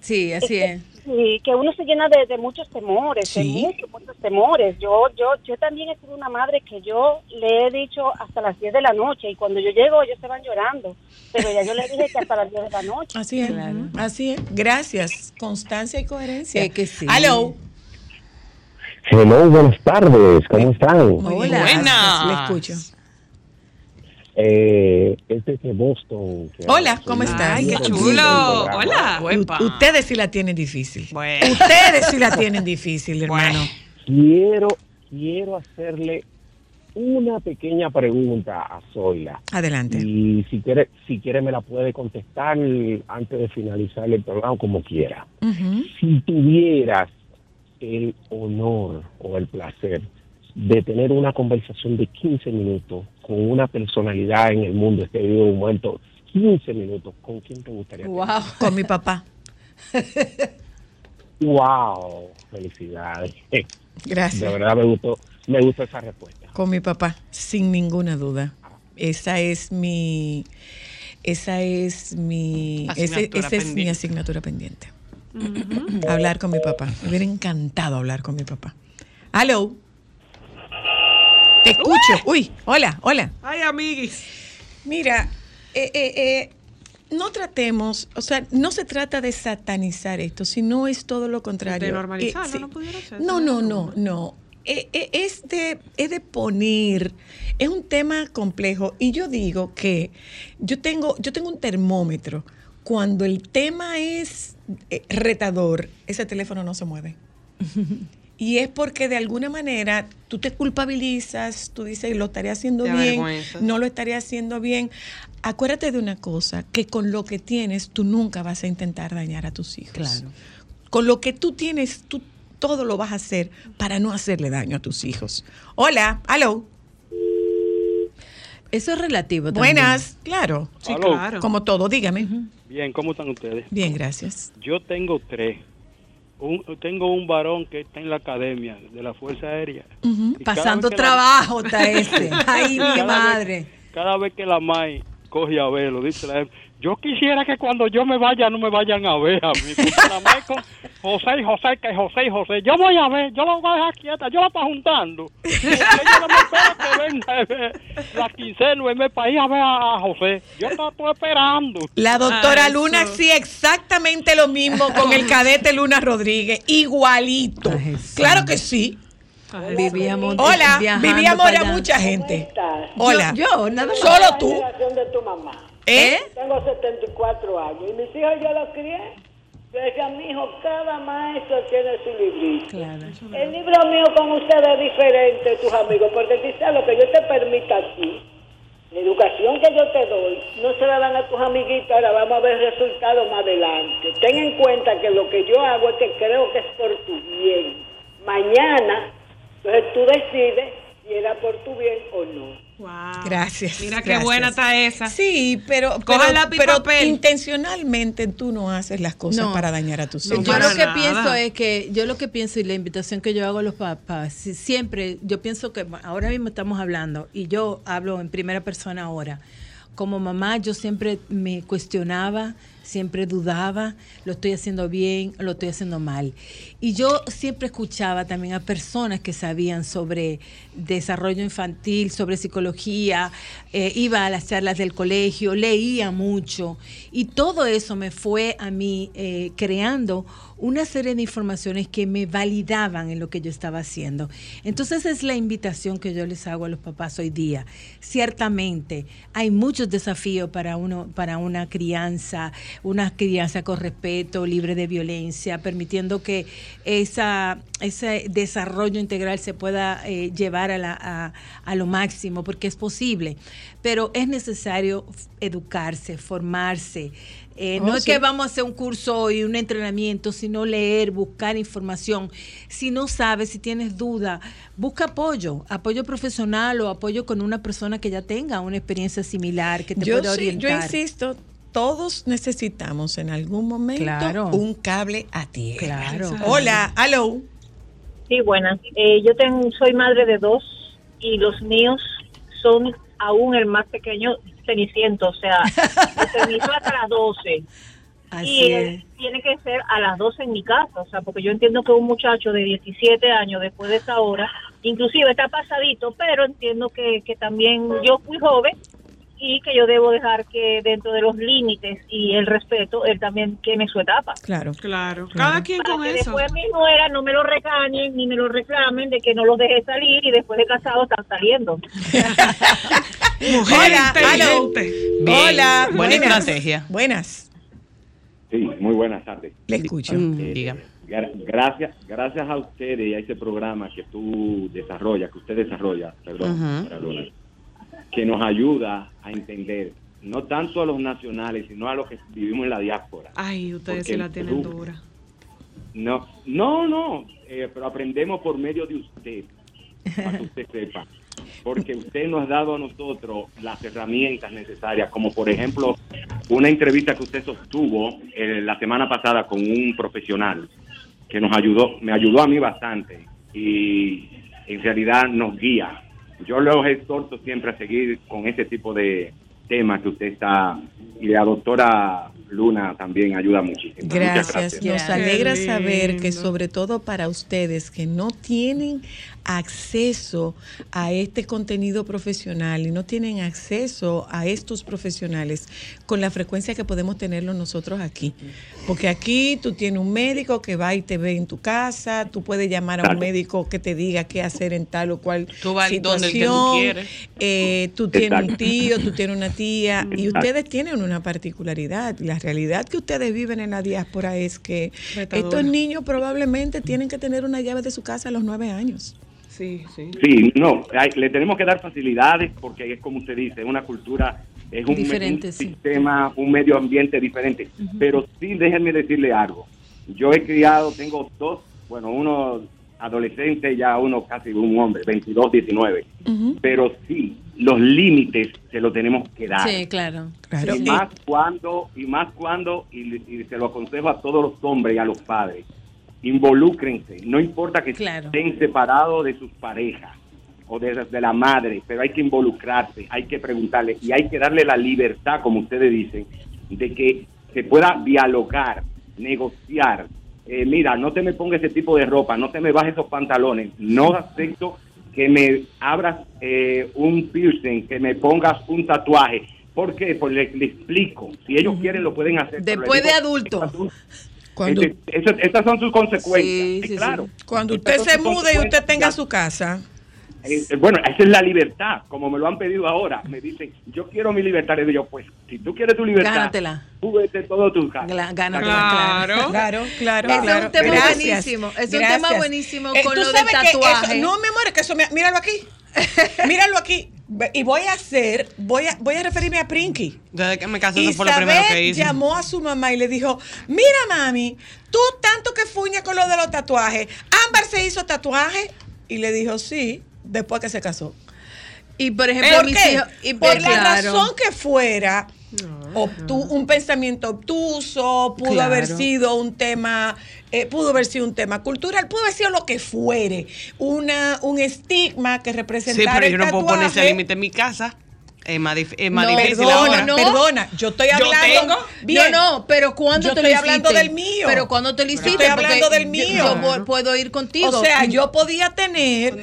Speaker 4: Sí, así es.
Speaker 6: Sí, que uno se llena de, de muchos temores, de
Speaker 1: Sí.
Speaker 6: muchos, muchos temores. Yo, yo, yo también he sido una madre que yo le he dicho hasta las 10 de la noche y cuando yo llego ellos se van llorando, pero ya yo le dije que hasta las 10 de la noche.
Speaker 1: Así es.
Speaker 4: Claro.
Speaker 1: Así es. Gracias. Constancia y coherencia.
Speaker 4: Es que sí.
Speaker 1: Aló.
Speaker 7: Hello, buenas tardes, ¿cómo están?
Speaker 4: Hola.
Speaker 5: Buenas.
Speaker 1: Le escucho.
Speaker 7: Eh, este es de Boston.
Speaker 1: Hola, ¿cómo estás?
Speaker 5: Ay, qué chulo. Hola.
Speaker 1: U- ustedes sí la tienen difícil.
Speaker 5: Bueno.
Speaker 1: Ustedes sí la tienen difícil, hermano.
Speaker 7: Quiero, quiero hacerle una pequeña pregunta a Zoila.
Speaker 1: Adelante.
Speaker 7: Y si quiere, si quiere me la puede contestar antes de finalizar el programa como quiera. Si tuvieras el honor o el placer de tener una conversación de 15 minutos con una personalidad en el mundo, este vivo o muerto, 15 minutos, ¿con quién te gustaría? tener?
Speaker 4: Wow.
Speaker 1: Con mi papá.
Speaker 7: Wow, felicidades. De
Speaker 1: Gracias.
Speaker 7: verdad me gustó, me gustó esa respuesta.
Speaker 1: Con mi papá, sin ninguna duda. Esa es mi, esa es mi, ese- esa es mi
Speaker 2: pendiente.
Speaker 1: asignatura pendiente. Hablar con mi papá. Me hubiera encantado hablar con mi papá. Aló. Te escucho. Uy, hola, hola.
Speaker 5: Ay, amiguis.
Speaker 1: Mira, eh, eh, eh, no tratemos, o sea, no se trata de satanizar esto, sino es todo lo contrario.
Speaker 5: De normalizarlo,
Speaker 1: Eh, sí.
Speaker 5: no pudiera ser,
Speaker 1: No, no, no, no. Es, de, es de poner, es un tema complejo y yo digo que yo tengo, yo tengo un termómetro. Cuando el tema es retador, ese teléfono no se mueve. Y es porque de alguna manera tú te culpabilizas, tú dices, lo estaré haciendo
Speaker 2: Te
Speaker 1: bien, no lo estaré haciendo bien. Acuérdate de una cosa, que con lo que tienes tú nunca vas a intentar dañar a tus hijos.
Speaker 4: Claro.
Speaker 1: Con lo que tú tienes, tú todo lo vas a hacer para no hacerle daño a tus hijos. Hola, aló,
Speaker 4: Eso es relativo también.
Speaker 1: buenas, claro,
Speaker 5: Sí, claro.
Speaker 1: como todo, dígame.
Speaker 8: Bien, ¿cómo están ustedes?
Speaker 1: Bien, gracias.
Speaker 8: Yo tengo tres. Un- tengo un varón que está en la academia de la Fuerza Aérea. Cada
Speaker 4: Pasando
Speaker 8: vez la-
Speaker 4: trabajo está ese. Ay,
Speaker 8: cada
Speaker 4: mi
Speaker 8: vez-
Speaker 4: madre.
Speaker 8: cada vez que la MAI coge a verlo, dice la yo quisiera que cuando yo me vaya no me vayan a ver a mí. Con José y José, que José y José, yo voy a ver, yo la voy a dejar quieta, yo la estoy juntando. Ella no me espera que venga eh, la quincena en mi país a ver a, a José. Yo la estoy esperando.
Speaker 1: La doctora Luna
Speaker 5: eso.
Speaker 1: sí exactamente lo mismo con el cadete Luna Rodríguez, igualito.
Speaker 4: Ay.
Speaker 1: Claro que sí.
Speaker 4: Vivíamos.
Speaker 1: Hola,
Speaker 4: viajando
Speaker 1: vivíamos
Speaker 4: para
Speaker 1: era
Speaker 4: allá.
Speaker 1: mucha gente. Hola.
Speaker 4: Yo, yo, nada más.
Speaker 1: Solo tú.
Speaker 9: de tu mamá.
Speaker 1: ¿Eh?
Speaker 9: Tengo 74 años y mis hijos yo los crié. Yo decía, mi hijo, cada maestro tiene su librito.
Speaker 4: Claro.
Speaker 9: El libro mío con ustedes es diferente, tus amigos, porque quizás lo que yo te permita a ti, la educación que yo te doy, no se la dan a tus amiguitos, ahora vamos a ver resultados más adelante. Ten en cuenta que lo que yo hago es que creo que es por tu bien. Mañana, entonces tú decides si era por tu bien o no.
Speaker 5: Wow.
Speaker 1: Gracias.
Speaker 5: Mira qué
Speaker 1: gracias.
Speaker 5: buena está esa.
Speaker 1: Sí, pero,
Speaker 5: Coja
Speaker 1: pero, pero intencionalmente tú no haces las cosas
Speaker 4: No.
Speaker 1: para dañar a tus
Speaker 5: No,
Speaker 1: hijos.
Speaker 4: yo lo que
Speaker 5: nada.
Speaker 4: pienso es que yo lo que pienso y la invitación que yo hago a los papás si- siempre yo pienso que ahora mismo estamos hablando y yo hablo en primera persona ahora como mamá yo siempre me cuestionaba siempre dudaba lo estoy haciendo bien lo estoy haciendo mal. Y yo siempre escuchaba también a personas que sabían sobre desarrollo infantil sobre psicología eh, iba a las charlas del colegio leía mucho y todo eso me fue a mí eh, creando una serie de informaciones que me validaban en lo que yo estaba haciendo. Entonces es la invitación que yo les hago a los papás hoy día. Ciertamente hay muchos desafíos para uno, para una crianza, una crianza con respeto, libre de violencia, permitiendo que esa, ese desarrollo integral se pueda eh, llevar a, la- a- lo máximo, porque es posible. Pero es necesario educarse, formarse. Eh, no
Speaker 1: Oh,
Speaker 4: es
Speaker 1: sí.
Speaker 4: que vamos a hacer un curso y un entrenamiento, sino leer, buscar información. Si no sabes, si tienes duda, busca apoyo, apoyo profesional o apoyo con una persona que ya tenga una experiencia similar, que te
Speaker 1: yo,
Speaker 4: pueda
Speaker 1: sí, yo
Speaker 4: orientar.
Speaker 1: insisto, todos necesitamos en algún momento
Speaker 4: Claro.
Speaker 1: un cable a tierra.
Speaker 4: Claro.
Speaker 1: Hola, hello.
Speaker 10: Sí, buenas. Eh, yo tengo, soy madre de dos y los míos son aún el más pequeño ceniciento, o sea, se hasta las 12.
Speaker 4: Así
Speaker 10: y
Speaker 4: es.
Speaker 10: tiene que ser a las 12 en mi casa, o sea, porque yo entiendo que un muchacho de 17 años después de esa hora, inclusive está pasadito, pero entiendo que, que también yo fui joven y que yo debo dejar que dentro de los límites y el respeto, él también queme su etapa.
Speaker 1: Claro.
Speaker 5: Claro. Cada quien
Speaker 10: Para
Speaker 5: con
Speaker 10: que
Speaker 5: eso.
Speaker 10: después mis nueras no me lo recañen ni me lo reclamen de que no los dejé salir y después de casado están saliendo.
Speaker 5: Mujer
Speaker 1: Hola,
Speaker 5: inteligente.
Speaker 1: Hola,
Speaker 2: buena
Speaker 1: buenas.
Speaker 2: estrategia.
Speaker 1: Buenas.
Speaker 11: Sí, muy buenas tardes.
Speaker 1: Le escucho.
Speaker 2: Mm,
Speaker 11: Eh,
Speaker 2: diga.
Speaker 11: gra- gracias, gracias a ustedes y a ese programa que tú desarrollas, que usted desarrolla, perdón, señora Luna, que nos ayuda a entender no tanto a los nacionales, sino a los que vivimos en la diáspora.
Speaker 5: Ay, ustedes
Speaker 11: Porque
Speaker 5: se la tienen
Speaker 11: Perú-
Speaker 5: dura.
Speaker 11: No, no, no, eh, pero aprendemos por medio de usted, para que usted sepa. Porque usted nos ha dado a nosotros las herramientas necesarias, como por ejemplo una entrevista que usted sostuvo eh, la semana pasada con un profesional que nos ayudó, me ayudó a mí bastante y en realidad nos guía. Yo los exhorto siempre a seguir con ese tipo de temas que usted está y la doctora Luna también ayuda muchísimo.
Speaker 1: Gracias. Nos alegra saber que sobre todo para ustedes que no tienen acceso a este contenido profesional y no tienen acceso a estos profesionales con la frecuencia que podemos tenerlo nosotros aquí. Porque aquí tú tienes un médico que va y te ve en tu casa, tú puedes llamar a un médico que te diga qué hacer en tal o cual
Speaker 2: Tú vas donde el que tú
Speaker 1: situación.
Speaker 2: quieres.
Speaker 1: Eh, tú tienes un tío, tú tienes una tía y
Speaker 11: Exacto.
Speaker 1: ustedes tienen una particularidad. La realidad que ustedes viven en la diáspora es que
Speaker 5: Retadora.
Speaker 1: estos niños probablemente tienen que tener una llave de su casa a los nueve años.
Speaker 5: Sí, sí.
Speaker 11: Sí, no, hay- le tenemos que dar facilidades porque es como usted dice, es una cultura, es un,
Speaker 4: Diferente,
Speaker 11: un
Speaker 4: sí.
Speaker 11: sistema, un medio ambiente diferente. Pero sí, déjenme decirle algo. Yo he criado, tengo dos, bueno, uno adolescente, ya uno casi un hombre, 22, 19. Pero sí, los límites se los tenemos que dar.
Speaker 4: Sí, claro.
Speaker 1: Claro.
Speaker 11: Y más cuando, y más cuando, y, y se lo aconsejo a todos los hombres y a los padres, involúcrense, no importa que
Speaker 4: Claro.
Speaker 11: estén separados de sus parejas o de, de la madre, pero hay que involucrarse, hay que preguntarle y hay que darle la libertad, como ustedes dicen, de que se pueda dialogar, negociar. Eh, mira, no te me pongas ese tipo de ropa, no te me bajes esos pantalones, no acepto que me abras eh, un piercing, que me pongas un tatuaje. ¿Por qué? Pues le, le explico. Si ellos quieren, lo pueden hacer.
Speaker 4: Después de adulto.
Speaker 11: "Estas son
Speaker 1: Cuando-
Speaker 11: ese- esas son sus consecuencias. Sí, claro.
Speaker 1: Cuando
Speaker 11: Estas
Speaker 1: usted se mude y usted tenga su casa.
Speaker 11: Eh, eh, bueno, esa es la libertad, como me lo han pedido ahora. Me dicen, yo quiero mi libertad. Le digo, pues, si tú quieres tu libertad,
Speaker 4: Gánatela.
Speaker 11: súbete todo tu casa.
Speaker 4: Gánatela,
Speaker 1: Claro, claro, claro.
Speaker 4: Ese
Speaker 1: claro.
Speaker 4: es un tema
Speaker 1: Gracias.
Speaker 4: buenísimo. Es un tema buenísimo
Speaker 1: Eh,
Speaker 4: con
Speaker 1: tú
Speaker 4: lo
Speaker 1: que eso- no, mi amor, es que eso, me- míralo aquí. míralo aquí. Y voy a hacer, voy a, voy a referirme a Prinky.
Speaker 2: Desde que me casé, eso fue lo primero que hice.
Speaker 1: llamó a su mamá y le dijo, mira mami, tú tanto que fuñas con lo de los tatuajes, Ámbar se hizo tatuaje y le dijo sí, después que se casó.
Speaker 4: Y por ejemplo,
Speaker 1: ¿Por
Speaker 4: mis
Speaker 1: qué?
Speaker 4: hijos- y-
Speaker 1: Por la
Speaker 4: claro.
Speaker 1: razón que fuera, obtu- un pensamiento obtuso, pudo
Speaker 4: Claro.
Speaker 1: haber sido un tema, eh, pudo haber sido un tema cultural, pudo haber sido lo que fuere, una, un estigma que
Speaker 2: Sí,
Speaker 1: representara
Speaker 2: pero yo
Speaker 1: el
Speaker 2: no puedo poner ese límite en mi casa. Es más, dif- es más
Speaker 1: No,
Speaker 2: difícil
Speaker 1: perdona,
Speaker 2: ahora.
Speaker 1: no. perdona, yo estoy hablando- Bien.
Speaker 4: No, no, pero cuando
Speaker 1: Yo
Speaker 4: te
Speaker 1: estoy
Speaker 4: lo
Speaker 1: hablando
Speaker 4: hiciste?
Speaker 1: del mío.
Speaker 4: Pero cuando te lo hiciste,
Speaker 1: Estoy
Speaker 4: Porque
Speaker 1: hablando del
Speaker 4: yo-
Speaker 1: mío.
Speaker 4: Yo, puedo ir contigo.
Speaker 1: O sea, yo podía tener un,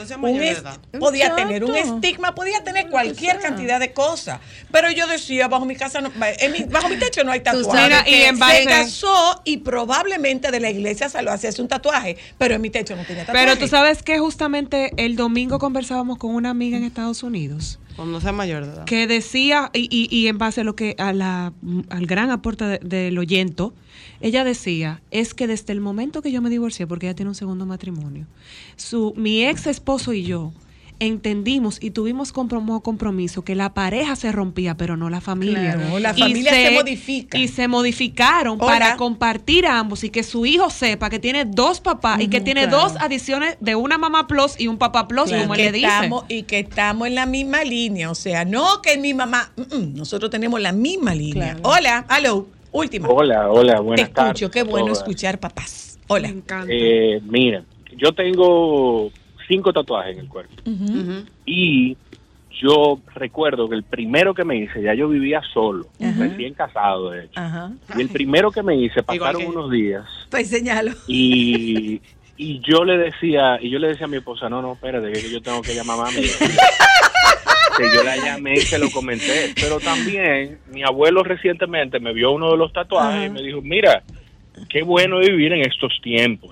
Speaker 1: podía
Speaker 4: Exacto.
Speaker 1: tener un estigma, podía tener cualquier cantidad de cosas. Pero yo decía, bajo mi casa, no- en mi- bajo mi techo no hay tatuaje.
Speaker 5: Mira, y en
Speaker 1: se casó y probablemente de la iglesia salió a hacerse un tatuaje, pero en mi techo no tenía tatuaje.
Speaker 5: Pero tú sabes que justamente el domingo conversábamos con una amiga en Estados Unidos
Speaker 2: Cuando sea mayor de edad.
Speaker 5: que decía, y, y- y en base a lo que a la, al gran aporte de- del oyento, ella decía, es que desde el momento que yo me divorcié, porque ella tiene un segundo matrimonio, su, mi ex esposo y yo entendimos y tuvimos como compromiso que la pareja se rompía, pero no la familia.
Speaker 1: Claro, la
Speaker 5: Y
Speaker 1: familia se modifica.
Speaker 5: Y se modificaron
Speaker 1: Hola.
Speaker 5: para compartir a ambos y que su hijo sepa que tiene dos papás y que tiene
Speaker 1: claro.
Speaker 5: dos adiciones de una mamá plus y un papá plus,
Speaker 1: Claro.
Speaker 5: como le dice.
Speaker 1: estamos, y que estamos en la misma línea. O sea, no que mi mamá. mm, mm, nosotros tenemos la misma línea. Hola, hello, última.
Speaker 12: Hola, hola, buenas
Speaker 1: Te
Speaker 12: tardes.
Speaker 1: escucho, qué bueno
Speaker 12: todas.
Speaker 1: escuchar papás. Hola.
Speaker 12: Eh, mira, yo tengo cinco tatuajes en el cuerpo y yo recuerdo que el primero que me hice, ya yo vivía solo,
Speaker 4: Ajá.
Speaker 12: recién casado de hecho,
Speaker 4: Ajá.
Speaker 12: y el primero que me hice pasaron
Speaker 4: que-
Speaker 12: unos días
Speaker 4: Pues señalo.
Speaker 12: y, y yo le decía y yo le decía a mi esposa, no, no, espérate, que yo tengo que llamar a mami. que yo la llamé y se lo comenté. Pero también mi abuelo recientemente me vio uno de los tatuajes y me dijo, mira, qué bueno vivir en estos tiempos.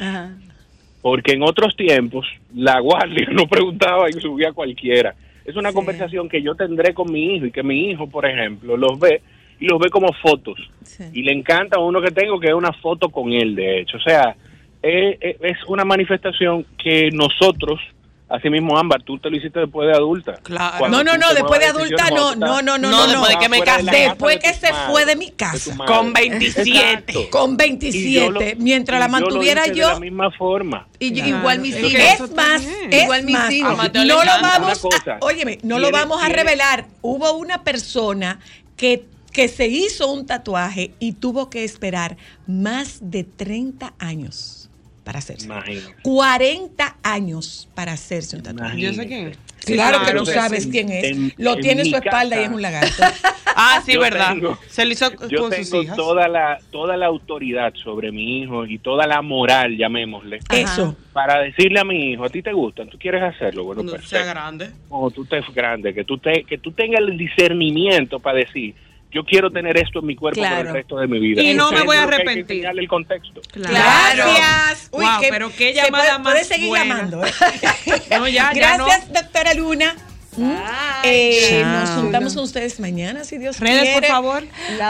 Speaker 12: Porque en otros tiempos la guardia no preguntaba y subía a cualquiera. Es una conversación que yo tendré con mi hijo y que mi hijo, por ejemplo, los ve y los ve como fotos. Y le encanta uno que tengo que es una foto con él, de hecho. O sea, es, es- es una manifestación que nosotros, así mismo Ámbar, tú te lo hiciste después de adulta.
Speaker 1: No, no, no, después de adulta no, no, no, no, no, no. Después que se fue de mi casa.
Speaker 12: Con
Speaker 1: 27. Con 27. mientras la mantuviera
Speaker 12: De
Speaker 1: yo.
Speaker 12: la misma forma.
Speaker 4: Y igual mis
Speaker 1: Es
Speaker 4: hijos.
Speaker 1: más, es
Speaker 4: Igual mis
Speaker 1: más,
Speaker 4: hijos.
Speaker 1: no lo vamos,
Speaker 12: Una cosa.
Speaker 1: a, óyeme, no lo vamos a revelar. Hubo una persona que, que se hizo un tatuaje y tuvo que esperar más de 30 años para hacerse.
Speaker 12: Imagínate.
Speaker 1: 40 años para hacerse un tatuaje.
Speaker 2: Yo sé quién.
Speaker 1: Claro que tú sabes
Speaker 12: en-
Speaker 1: quién es.
Speaker 12: en-
Speaker 1: Lo
Speaker 12: en
Speaker 1: tiene en su espalda y es un lagarto.
Speaker 2: Ah, sí,
Speaker 12: Yo
Speaker 2: verdad.
Speaker 12: tengo-
Speaker 2: Se lo hizo
Speaker 12: Yo
Speaker 2: con sus
Speaker 12: tengo
Speaker 2: hijas.
Speaker 12: toda la toda la autoridad sobre mi hijo y toda la moral, llamémosle.
Speaker 1: Eso.
Speaker 12: Para decirle a mi hijo, a ti te gustan, tú quieres hacerlo, bueno,
Speaker 2: Cuando
Speaker 12: perfecto.
Speaker 2: sea grande.
Speaker 12: Cuando tú estés grande, que tú te que tú tengas el discernimiento para decir, yo quiero tener esto en mi cuerpo por
Speaker 5: Claro.
Speaker 12: el resto de mi vida.
Speaker 5: Y no me voy a
Speaker 12: que hay que
Speaker 5: arrepentir.
Speaker 12: el contexto.
Speaker 1: Gracias. Uy,
Speaker 5: Wow,
Speaker 1: qué-
Speaker 5: pero qué llamada
Speaker 1: puede, puede
Speaker 5: más
Speaker 1: seguir
Speaker 5: buena.
Speaker 1: llamando. ¿eh?
Speaker 5: No, ya, ya no.
Speaker 1: Gracias, doctora Luna. Mm. Eh, nos juntamos con ustedes mañana, si Dios
Speaker 5: Redes,
Speaker 1: quiere.
Speaker 5: por favor.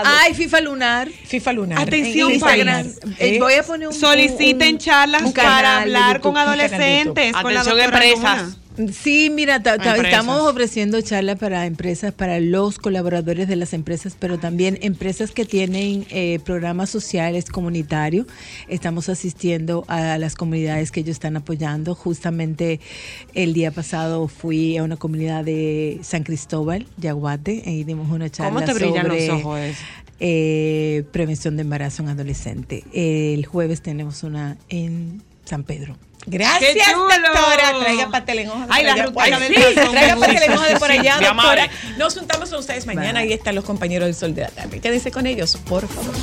Speaker 4: Ay, FIFA Lunar.
Speaker 1: FIFA Lunar.
Speaker 5: Atención.
Speaker 1: Instagram.
Speaker 4: Eh, voy a poner un
Speaker 5: Soliciten
Speaker 4: un-
Speaker 5: charlas
Speaker 4: un
Speaker 5: para hablar con adolescentes.
Speaker 4: YouTube.
Speaker 5: con la
Speaker 2: Atención, empresas.
Speaker 5: Luna.
Speaker 4: Sí, mira, estamos ofreciendo charlas para empresas, para los colaboradores de las empresas, pero también empresas que tienen eh, programas sociales comunitarios. Estamos asistiendo a las comunidades que ellos están apoyando. Justamente el día pasado fui a una comunidad de San Cristóbal, Yaguate, y dimos una charla
Speaker 2: ¿Cómo te brillan
Speaker 4: sobre
Speaker 2: los ojos?
Speaker 4: eh, prevención de embarazo en adolescente. El jueves tenemos una en San Pedro.
Speaker 1: Gracias, doctora. Traiga pastel en hoja de
Speaker 5: Ay,
Speaker 1: por
Speaker 5: la
Speaker 1: allá.
Speaker 5: rutina
Speaker 1: Ay,
Speaker 5: del
Speaker 1: sí, Traiga pastel en hoja de por
Speaker 5: Sí,
Speaker 1: allá,
Speaker 2: mi
Speaker 1: doctora. Nos juntamos con ustedes mañana. Ahí están los compañeros del Sol de la Tarde. Quédense con ellos, por favor.